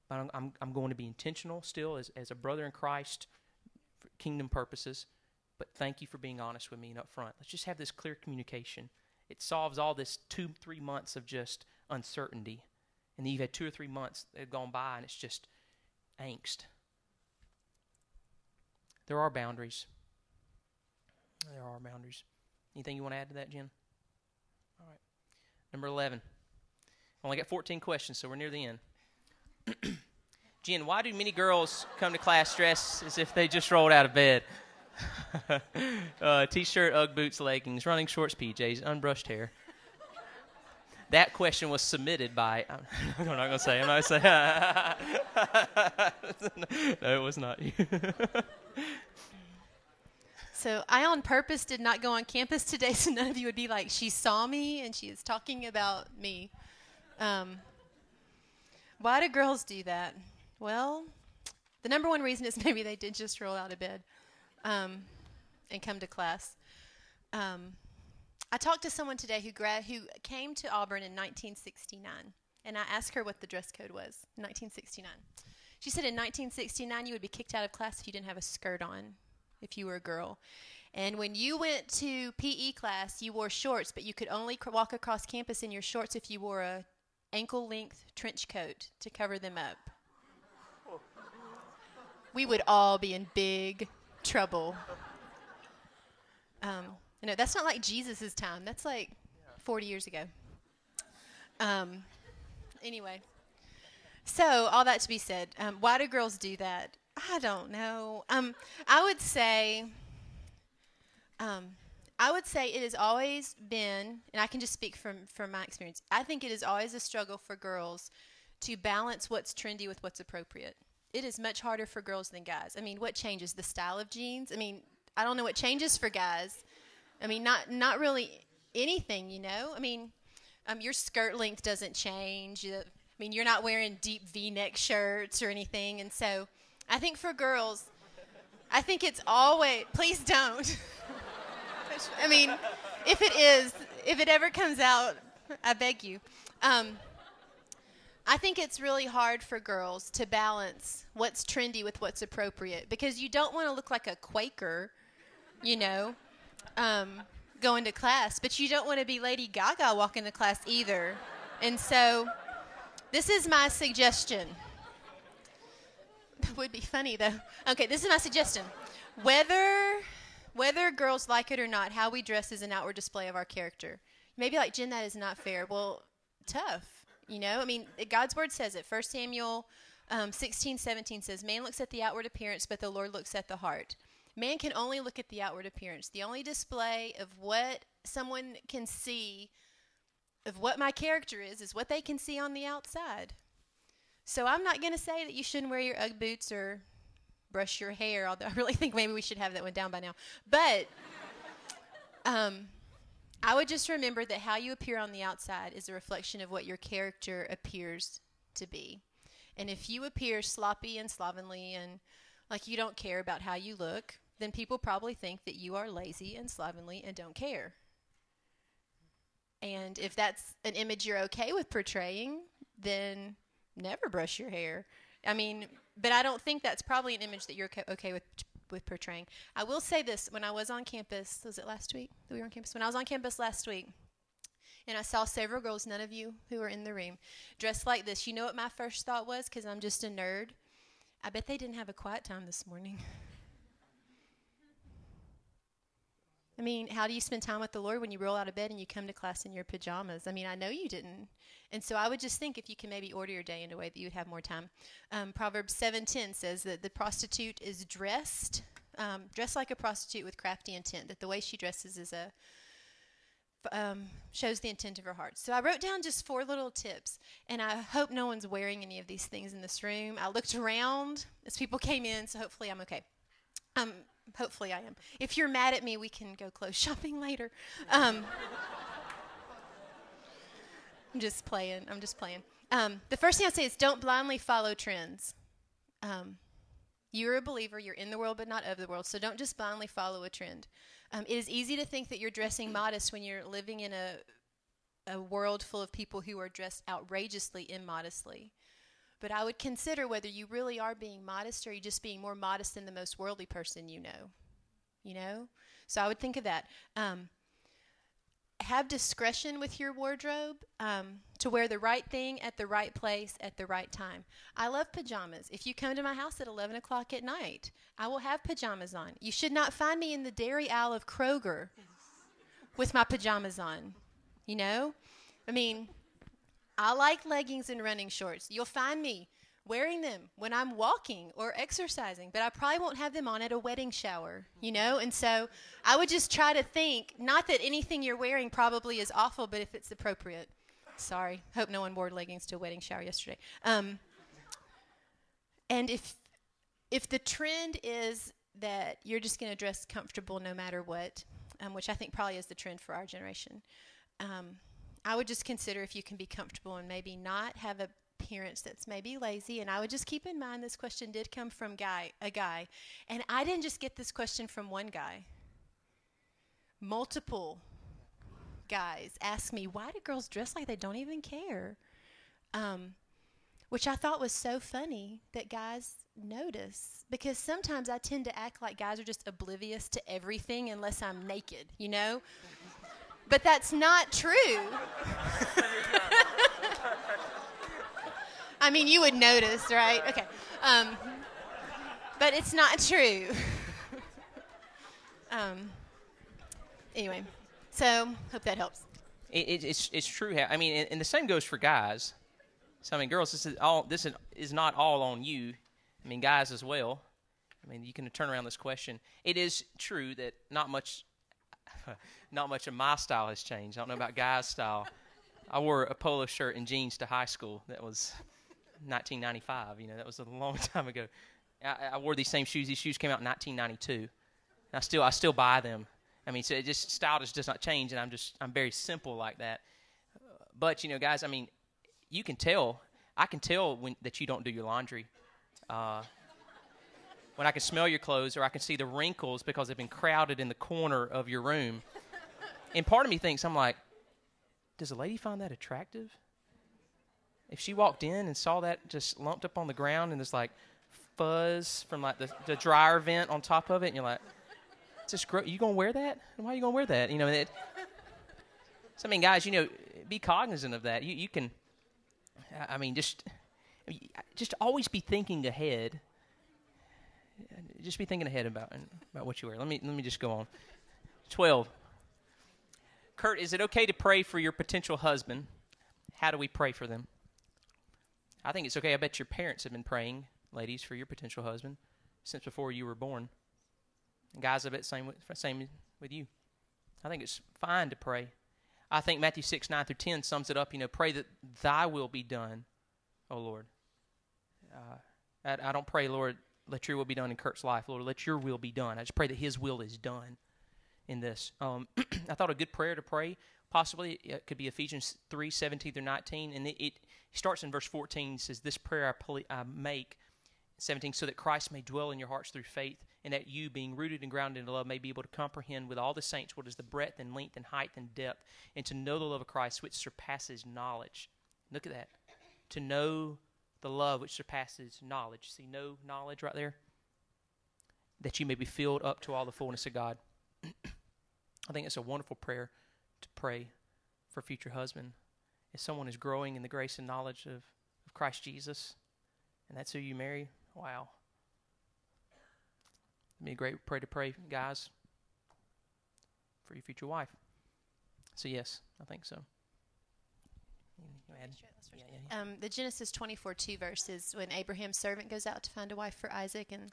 But I'm, I'm, I'm going to be intentional still as, as a brother in Christ for kingdom purposes. But thank you for being honest with me and up front. Let's just have this clear communication. It solves all this two, three months of just uncertainty. And then you've had two or three months that have gone by and it's just angst. There are boundaries. There are boundaries. Anything you want to add to that, Jen? All right. Number 11. Only got 14 questions, so we're near the end. Jen, why do many girls come to class dressed as if they just rolled out of bed? uh, t-shirt, UGG boots, leggings, running shorts, PJs, unbrushed hair. That question was submitted by. I'm, I'm not going to say. I'm not to say. no, it was not you. So I on purpose did not go on campus today, so none of you would be like, she saw me and she is talking about me. Um, why do girls do that? Well, the number one reason is maybe they did just roll out of bed um, and come to class. Um, I talked to someone today who grad who came to Auburn in 1969, and I asked her what the dress code was. 1969. She said in 1969 you would be kicked out of class if you didn't have a skirt on, if you were a girl. And when you went to PE class, you wore shorts, but you could only cr- walk across campus in your shorts if you wore a ankle length trench coat to cover them up. We would all be in big trouble. Um, know, that's not like Jesus' time. That's like 40 years ago. Um, anyway, so all that to be said, um, why do girls do that? I don't know. Um, I would say, um, I would say it has always been, and I can just speak from from my experience. I think it is always a struggle for girls to balance what's trendy with what's appropriate. It is much harder for girls than guys. I mean, what changes? The style of jeans. I mean, I don't know what changes for guys. I mean, not not really anything, you know. I mean, um, your skirt length doesn't change. I mean, you're not wearing deep V-neck shirts or anything, and so I think for girls, I think it's always. Please don't. I mean, if it is, if it ever comes out, I beg you. Um, I think it's really hard for girls to balance what's trendy with what's appropriate because you don't want to look like a Quaker, you know, um, going to class, but you don't want to be Lady Gaga walking to class either. And so, this is my suggestion. It would be funny though. Okay, this is my suggestion. Whether whether girls like it or not, how we dress is an outward display of our character. Maybe like Jen, that is not fair. Well, tough. You know, I mean, God's word says it. First Samuel um, 16, 17 says, Man looks at the outward appearance, but the Lord looks at the heart. Man can only look at the outward appearance. The only display of what someone can see, of what my character is, is what they can see on the outside. So I'm not going to say that you shouldn't wear your Ugg boots or brush your hair, although I really think maybe we should have that one down by now. But um, I would just remember that how you appear on the outside is a reflection of what your character appears to be. And if you appear sloppy and slovenly and like you don't care about how you look, then people probably think that you are lazy and slovenly and don't care. And if that's an image you're okay with portraying, then never brush your hair. I mean, but I don't think that's probably an image that you're okay with with portraying. I will say this: when I was on campus, was it last week that we were on campus? When I was on campus last week, and I saw several girls, none of you who were in the room, dressed like this. You know what my first thought was? Because I'm just a nerd. I bet they didn't have a quiet time this morning. I mean, how do you spend time with the Lord when you roll out of bed and you come to class in your pajamas? I mean, I know you didn't. And so I would just think if you can maybe order your day in a way that you would have more time. Um, Proverbs 7.10 says that the prostitute is dressed, um, dressed like a prostitute with crafty intent, that the way she dresses is a um, shows the intent of her heart. So I wrote down just four little tips, and I hope no one's wearing any of these things in this room. I looked around as people came in, so hopefully I'm okay. Um, hopefully I am. If you're mad at me, we can go clothes shopping later. Um, I'm just playing. I'm just playing. Um, the first thing I say is don't blindly follow trends. Um, you're a believer. You're in the world, but not of the world. So don't just blindly follow a trend. Um, it is easy to think that you're dressing modest when you're living in a a world full of people who are dressed outrageously immodestly. But I would consider whether you really are being modest or you're you just being more modest than the most worldly person you know. You know? So I would think of that. Um, have discretion with your wardrobe um, to wear the right thing at the right place at the right time. I love pajamas. If you come to my house at 11 o'clock at night, I will have pajamas on. You should not find me in the dairy aisle of Kroger with my pajamas on. You know? I mean, I like leggings and running shorts. You'll find me wearing them when I'm walking or exercising, but I probably won't have them on at a wedding shower, you know? And so I would just try to think, not that anything you're wearing probably is awful, but if it's appropriate. Sorry. Hope no one wore leggings to a wedding shower yesterday. Um, and if if the trend is that you're just going to dress comfortable no matter what, um, which I think probably is the trend for our generation, um, I would just consider if you can be comfortable and maybe not have a appearance that's maybe lazy. And i would just keep in mind this question did come from guy a guy. And i didn't just get this question from one guy. Multiple guys ask me why do girls dress like they don't even care? Um, which i thought was so funny that guys notice because sometimes i tend to act like guys are just oblivious to everything unless i'm naked you know but that's not true I mean, you would notice, right? Okay. Um, but it's not true. um, anyway, so hope that helps. It, it, it's it's true. I mean, and, and the same goes for guys. So I mean, girls, this is all. This is, is not all on you. I mean, guys as well. I mean, you can turn around this question. It is true that not much, not much of my style has changed. I don't know about guys' style. I wore a polo shirt and jeans to high school. That was 1995. You know, that was a long time ago. I, I wore these same shoes. These shoes came out in 1992. I still I still buy them. I mean, so it just style just does not change, and I'm just I'm very simple like that. But you know, guys, I mean, you can tell. I can tell when that you don't do your laundry. Uh, when I can smell your clothes, or I can see the wrinkles because they've been crowded in the corner of your room. And part of me thinks I'm like, does a lady find that attractive? If she walked in and saw that just lumped up on the ground and there's like fuzz from like the, the dryer vent on top of it, and you're like, it's just gross. you gonna wear that? And why are you gonna wear that? You know, it, so I mean, guys, you know, be cognizant of that. You you can, I mean, just just always be thinking ahead. Just be thinking ahead about about what you wear. Let me let me just go on. Twelve. Kurt, is it okay to pray for your potential husband? How do we pray for them? I think it's okay. I bet your parents have been praying, ladies, for your potential husband since before you were born. And guys, I bet same with, same with you. I think it's fine to pray. I think Matthew 6, 9 through 10 sums it up. You know, pray that thy will be done, O Lord. Uh, I, I don't pray, Lord, let your will be done in Kurt's life. Lord, let your will be done. I just pray that his will is done in this. Um, I thought a good prayer to pray possibly it could be Ephesians 3 17 through 19. And it, it starts in verse 14 says, This prayer I, I make, 17, so that Christ may dwell in your hearts through faith, and that you, being rooted and grounded in love, may be able to comprehend with all the saints what is the breadth and length and height and depth, and to know the love of Christ which surpasses knowledge. Look at that. to know the love which surpasses knowledge. See, no knowledge right there? That you may be filled up to all the fullness of God. I think it's a wonderful prayer to pray for future husband. If someone is growing in the grace and knowledge of, of Christ Jesus, and that's who you marry, wow. It'd be a great prayer to pray, guys, for your future wife. So, yes, I think so. Yeah, yeah, yeah. Um, the Genesis 24 2 verse is when Abraham's servant goes out to find a wife for Isaac, and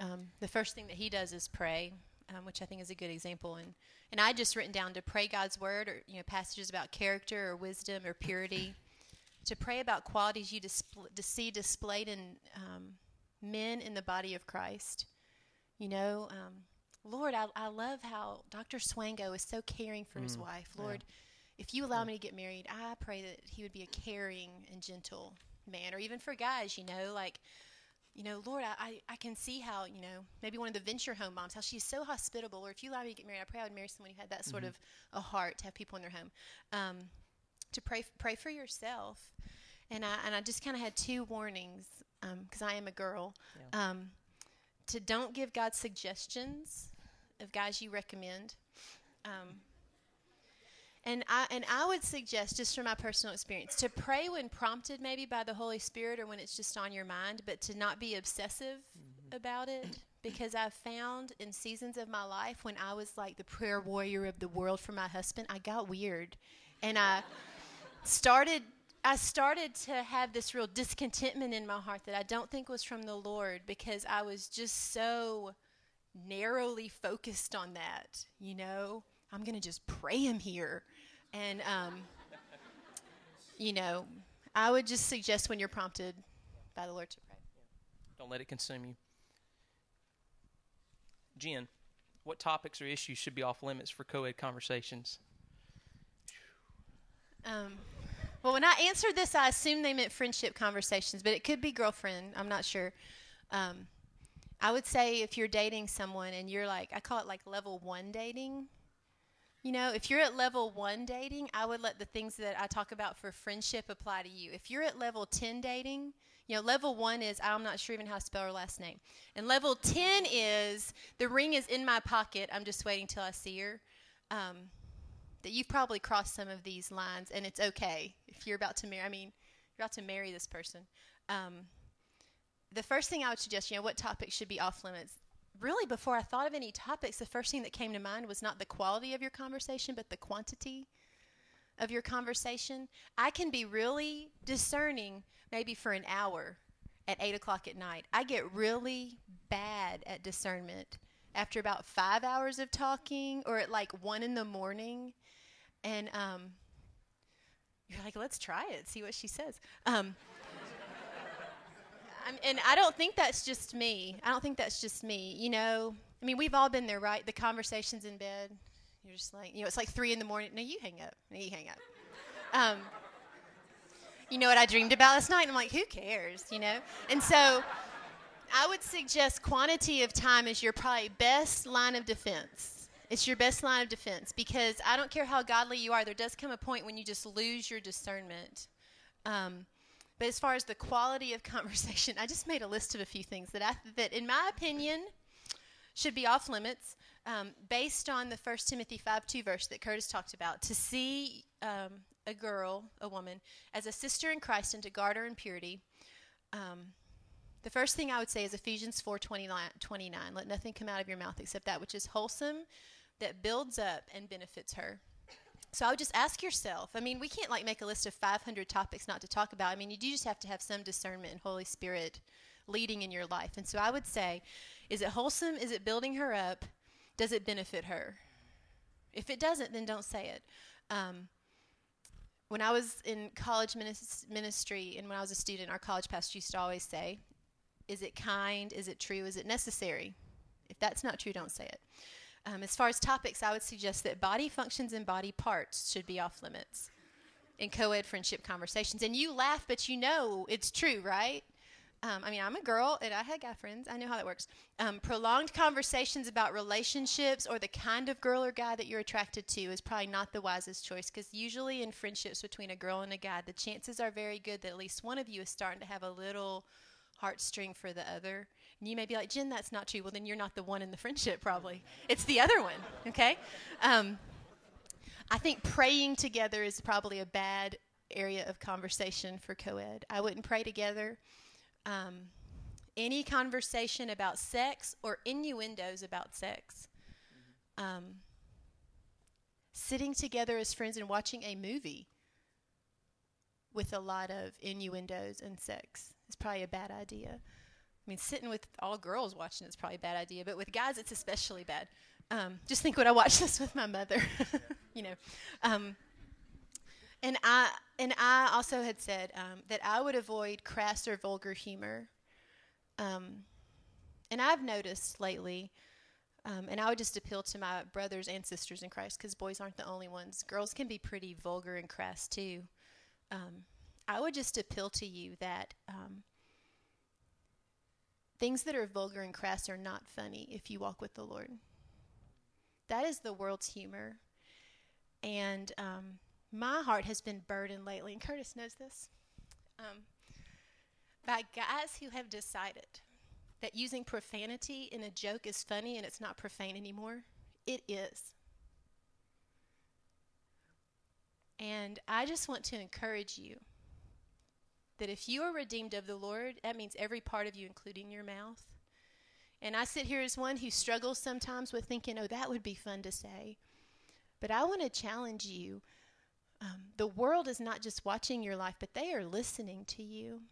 um, the first thing that he does is pray, um, which I think is a good example. And, and I just written down to pray God's word or you know passages about character or wisdom or purity, to pray about qualities you displ- to see displayed in um, men in the body of Christ. You know, um, Lord, I, I love how Dr. Swango is so caring for mm, his wife. Lord, yeah. If you allow me to get married, I pray that he would be a caring and gentle man. Or even for guys, you know, like, you know, Lord, I, I, can see how, you know, maybe one of the venture home moms, how she's so hospitable. Or if you allow me to get married, I pray I would marry someone who had that sort mm-hmm. of a heart to have people in their home. Um, to pray, pray for yourself. And I, and I just kind of had two warnings because um, I am a girl. Yeah. Um, to don't give God suggestions of guys you recommend. Um, and I and I would suggest, just from my personal experience, to pray when prompted, maybe by the Holy Spirit or when it's just on your mind, but to not be obsessive mm-hmm. about it. Because I've found in seasons of my life when I was like the prayer warrior of the world for my husband, I got weird, and I started I started to have this real discontentment in my heart that I don't think was from the Lord because I was just so narrowly focused on that. You know, I'm going to just pray him here. And, um, you know, I would just suggest when you're prompted by the Lord to pray. Don't let it consume you. Jen, what topics or issues should be off limits for co ed conversations? Um, well, when I answered this, I assumed they meant friendship conversations, but it could be girlfriend. I'm not sure. Um, I would say if you're dating someone and you're like, I call it like level one dating. You know, if you're at level one dating, I would let the things that I talk about for friendship apply to you. If you're at level 10 dating, you know, level one is I'm not sure even how to spell her last name. And level 10 is the ring is in my pocket. I'm just waiting till I see her. Um, that you've probably crossed some of these lines, and it's okay if you're about to marry. I mean, you're about to marry this person. Um, the first thing I would suggest, you know, what topics should be off limits? Really, before I thought of any topics, the first thing that came to mind was not the quality of your conversation, but the quantity of your conversation. I can be really discerning maybe for an hour at 8 o'clock at night. I get really bad at discernment after about five hours of talking or at like 1 in the morning and um, you're like, let's try it, see what she says. Um, and I don't think that's just me. I don't think that's just me. You know, I mean, we've all been there, right? The conversations in bed. You're just like, you know, it's like three in the morning. No, you hang up. No, you hang up. Um, you know what I dreamed about last night? And I'm like, who cares? You know? And so I would suggest quantity of time is your probably best line of defense. It's your best line of defense because I don't care how godly you are, there does come a point when you just lose your discernment. Um, but as far as the quality of conversation, I just made a list of a few things that, I, that in my opinion, should be off limits um, based on the 1 Timothy 5 2 verse that Curtis talked about. To see um, a girl, a woman, as a sister in Christ and to guard her in purity. Um, the first thing I would say is Ephesians 4 29. Let nothing come out of your mouth except that which is wholesome that builds up and benefits her. So I would just ask yourself. I mean, we can't like make a list of 500 topics not to talk about. I mean, you do just have to have some discernment and Holy Spirit leading in your life. And so I would say, is it wholesome? Is it building her up? Does it benefit her? If it doesn't, then don't say it. Um, when I was in college ministry and when I was a student, our college pastor used to always say, Is it kind? Is it true? Is it necessary? If that's not true, don't say it. Um, as far as topics, I would suggest that body functions and body parts should be off limits in co ed friendship conversations. And you laugh, but you know it's true, right? Um, I mean, I'm a girl and I had guy friends. I know how that works. Um, prolonged conversations about relationships or the kind of girl or guy that you're attracted to is probably not the wisest choice because usually in friendships between a girl and a guy, the chances are very good that at least one of you is starting to have a little heartstring for the other. You may be like, Jen, that's not true. Well, then you're not the one in the friendship, probably. It's the other one, okay? Um, I think praying together is probably a bad area of conversation for co ed. I wouldn't pray together. Um, any conversation about sex or innuendos about sex. Um, sitting together as friends and watching a movie with a lot of innuendos and sex is probably a bad idea. I mean, sitting with all girls watching is probably a bad idea, but with guys, it's especially bad. Um, just think when I watched this with my mother, you know. Um, and I and I also had said um, that I would avoid crass or vulgar humor. Um, and I've noticed lately, um, and I would just appeal to my brothers and sisters in Christ because boys aren't the only ones. Girls can be pretty vulgar and crass too. Um, I would just appeal to you that um, things that are vulgar and crass are not funny if you walk with the Lord. That is the world's humor. And um, my heart has been burdened lately, and Curtis knows this, um, by guys who have decided that using profanity in a joke is funny and it's not profane anymore. It is. And I just want to encourage you that if you are redeemed of the Lord, that means every part of you, including your mouth. And I sit here as one who struggles sometimes with thinking, oh, that would be fun to say. But I want to challenge you um, the world is not just watching your life, but they are listening to you.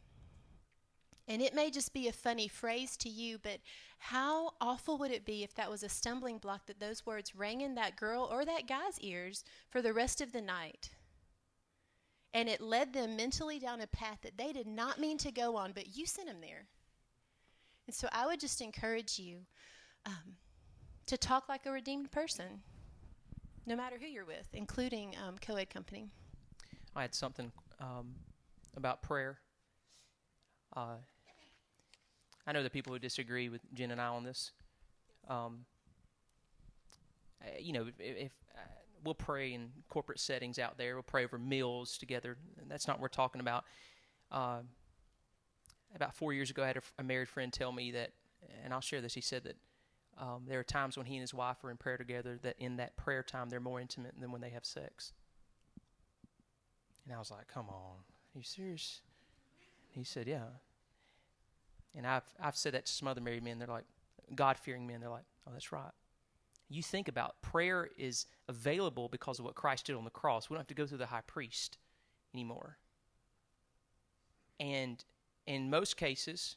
And it may just be a funny phrase to you, but how awful would it be if that was a stumbling block that those words rang in that girl or that guy's ears for the rest of the night? And it led them mentally down a path that they did not mean to go on, but you sent them there. And so I would just encourage you um, to talk like a redeemed person no matter who you're with, including um, co-ed company. I had something um, about prayer. Uh, I know that people who disagree with Jen and I on this. Um, uh, you know, if, if we'll pray in corporate settings out there, we'll pray over meals together. That's not what we're talking about. Uh, about four years ago, I had a, a married friend tell me that, and I'll share this. He said that um, there are times when he and his wife are in prayer together that in that prayer time they're more intimate than when they have sex. And I was like, "Come on, are you serious?" he said, "Yeah." And I've I've said that to some other married men. They're like, God fearing men. They're like, "Oh, that's right." You think about prayer is available because of what Christ did on the cross. We don't have to go through the high priest anymore. And in most cases,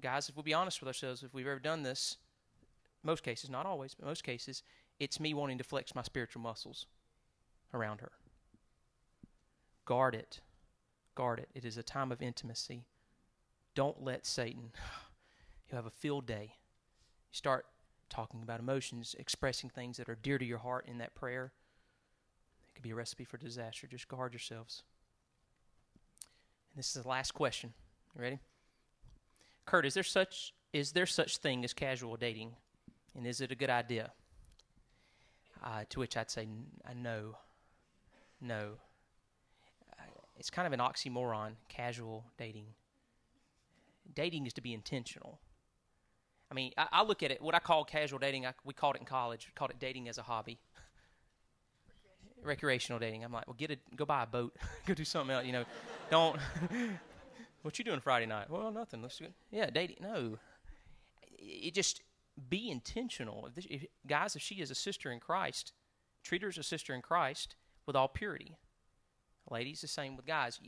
guys, if we'll be honest with ourselves, if we've ever done this, most cases, not always, but most cases, it's me wanting to flex my spiritual muscles around her. Guard it. Guard it. It is a time of intimacy. Don't let Satan, he'll have a field day. You start talking about emotions, expressing things that are dear to your heart in that prayer. It could be a recipe for disaster. Just guard yourselves. And this is the last question. You ready? Kurt, is there such is there such thing as casual dating? And is it a good idea? Uh, to which I'd say, uh, no. No. Uh, it's kind of an oxymoron, casual dating. Dating is to be intentional. I mean, I, I look at it, what I call casual dating, I, we called it in college, called it dating as a hobby. Recreational, Recreational dating. I'm like, well, get a, go buy a boat, go do something else, you know. Don't, what you doing Friday night? Well, nothing. Let's go. Yeah, dating. No. It just, be intentional. If this, if, guys, if she is a sister in Christ, treat her as a sister in Christ with all purity. Ladies, the same with guys.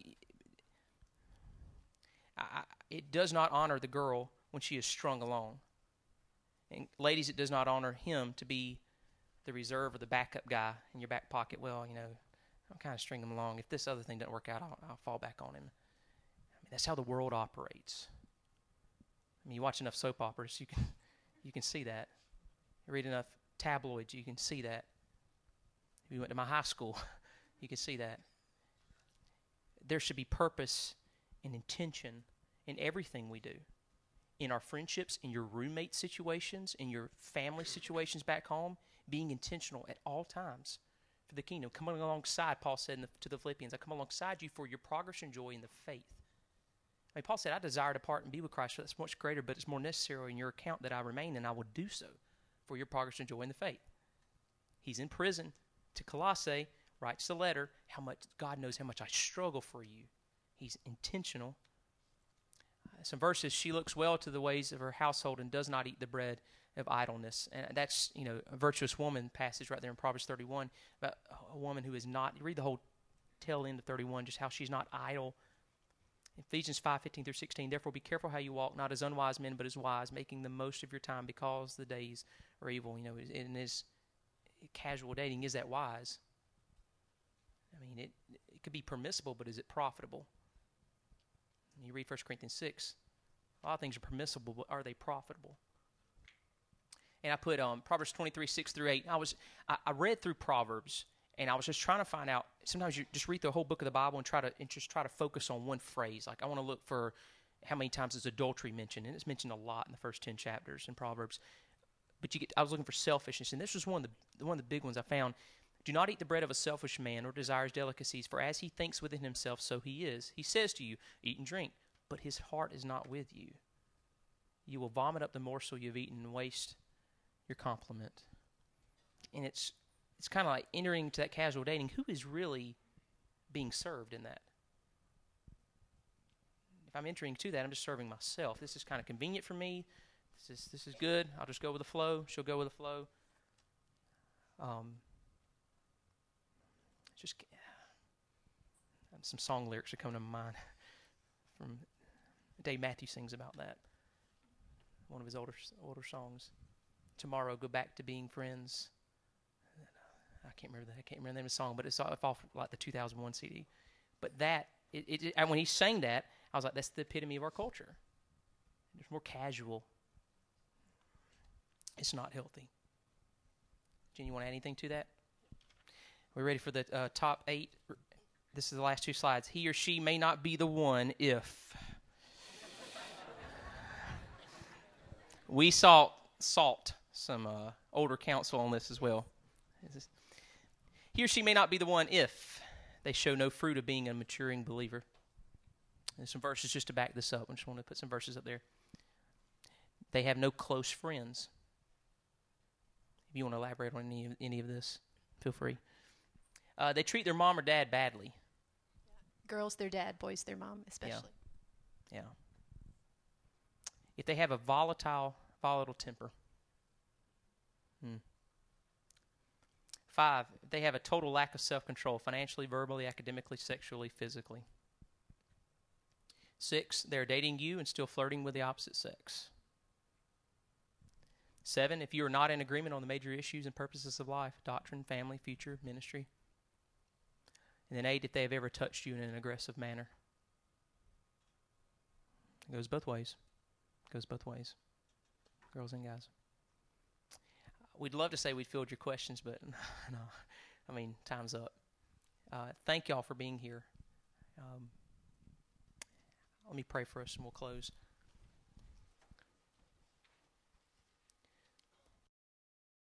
I, it does not honor the girl when she is strung along. And ladies, it does not honor him to be the reserve or the backup guy in your back pocket. Well, you know, I'll kind of string him along. If this other thing doesn't work out, I'll, I'll fall back on him. I mean, that's how the world operates. I mean, you watch enough soap operas, you can you can see that. You read enough tabloids, you can see that. If you went to my high school, you can see that. There should be purpose and intention in everything we do. In our friendships, in your roommate situations, in your family situations back home, being intentional at all times for the kingdom. Coming alongside, Paul said the, to the Philippians, I come alongside you for your progress and joy in the faith. I mean, Paul said, I desire to part and be with Christ, that's much greater, but it's more necessary in your account that I remain, and I will do so for your progress and joy in the faith. He's in prison to Colossae, writes the letter, how much God knows how much I struggle for you. He's intentional. Some verses, she looks well to the ways of her household and does not eat the bread of idleness. And that's, you know, a virtuous woman passage right there in Proverbs 31 about a woman who is not, you read the whole tail end of 31, just how she's not idle. Ephesians 5, 15 through 16, therefore be careful how you walk, not as unwise men, but as wise, making the most of your time because the days are evil. You know, in his casual dating, is that wise? I mean, it, it could be permissible, but is it profitable? You read 1 Corinthians 6, a lot of things are permissible, but are they profitable? and I put um, Proverbs 23, 6 through 8. I was I, I, read through Proverbs and I was just trying to find out. Sometimes you just read the whole book of the Bible and try to and just try to focus on one phrase. Like I want to look for how many times is adultery mentioned, and it's mentioned a lot in the first 10 chapters in Proverbs. But you get I was looking for selfishness, and this was one of the one of the big ones I found. Do not eat the bread of a selfish man or desires delicacies, for as he thinks within himself, so he is. He says to you, Eat and drink, but his heart is not with you. You will vomit up the morsel you've eaten and waste your compliment. And it's it's kind of like entering to that casual dating. Who is really being served in that? If I'm entering to that, I'm just serving myself. This is kind of convenient for me. This is this is good. I'll just go with the flow. She'll go with the flow. Um, just some song lyrics are coming to mind from Dave Matthews sings about that. One of his older older songs tomorrow go back to being friends. I can't remember that. I can't remember the name of the song, but it's off like the 2001 CD. But that, it, it, when he sang that, I was like, that's the epitome of our culture. It's more casual. It's not healthy. Jen, you want to add anything to that? We're ready for the uh, top eight. This is the last two slides. He or she may not be the one if. we saw salt some uh, older counsel on this as well. He or she may not be the one if they show no fruit of being a maturing believer. There's some verses just to back this up. I just want to put some verses up there. They have no close friends. If you want to elaborate on any of, any of this, feel free. Uh, they treat their mom or dad badly. Girls, their dad. Boys, their mom, especially. Yeah. yeah. If they have a volatile, volatile temper. Hmm. Five, they have a total lack of self control financially, verbally, academically, sexually, physically. Six, they're dating you and still flirting with the opposite sex. Seven, if you are not in agreement on the major issues and purposes of life doctrine, family, future, ministry. And then eight, if they have ever touched you in an aggressive manner. It goes both ways. It goes both ways. Girls and guys we'd love to say we filled your questions, but no. I mean, time's up. Uh, thank y'all for being here. Um, let me pray for us and we'll close.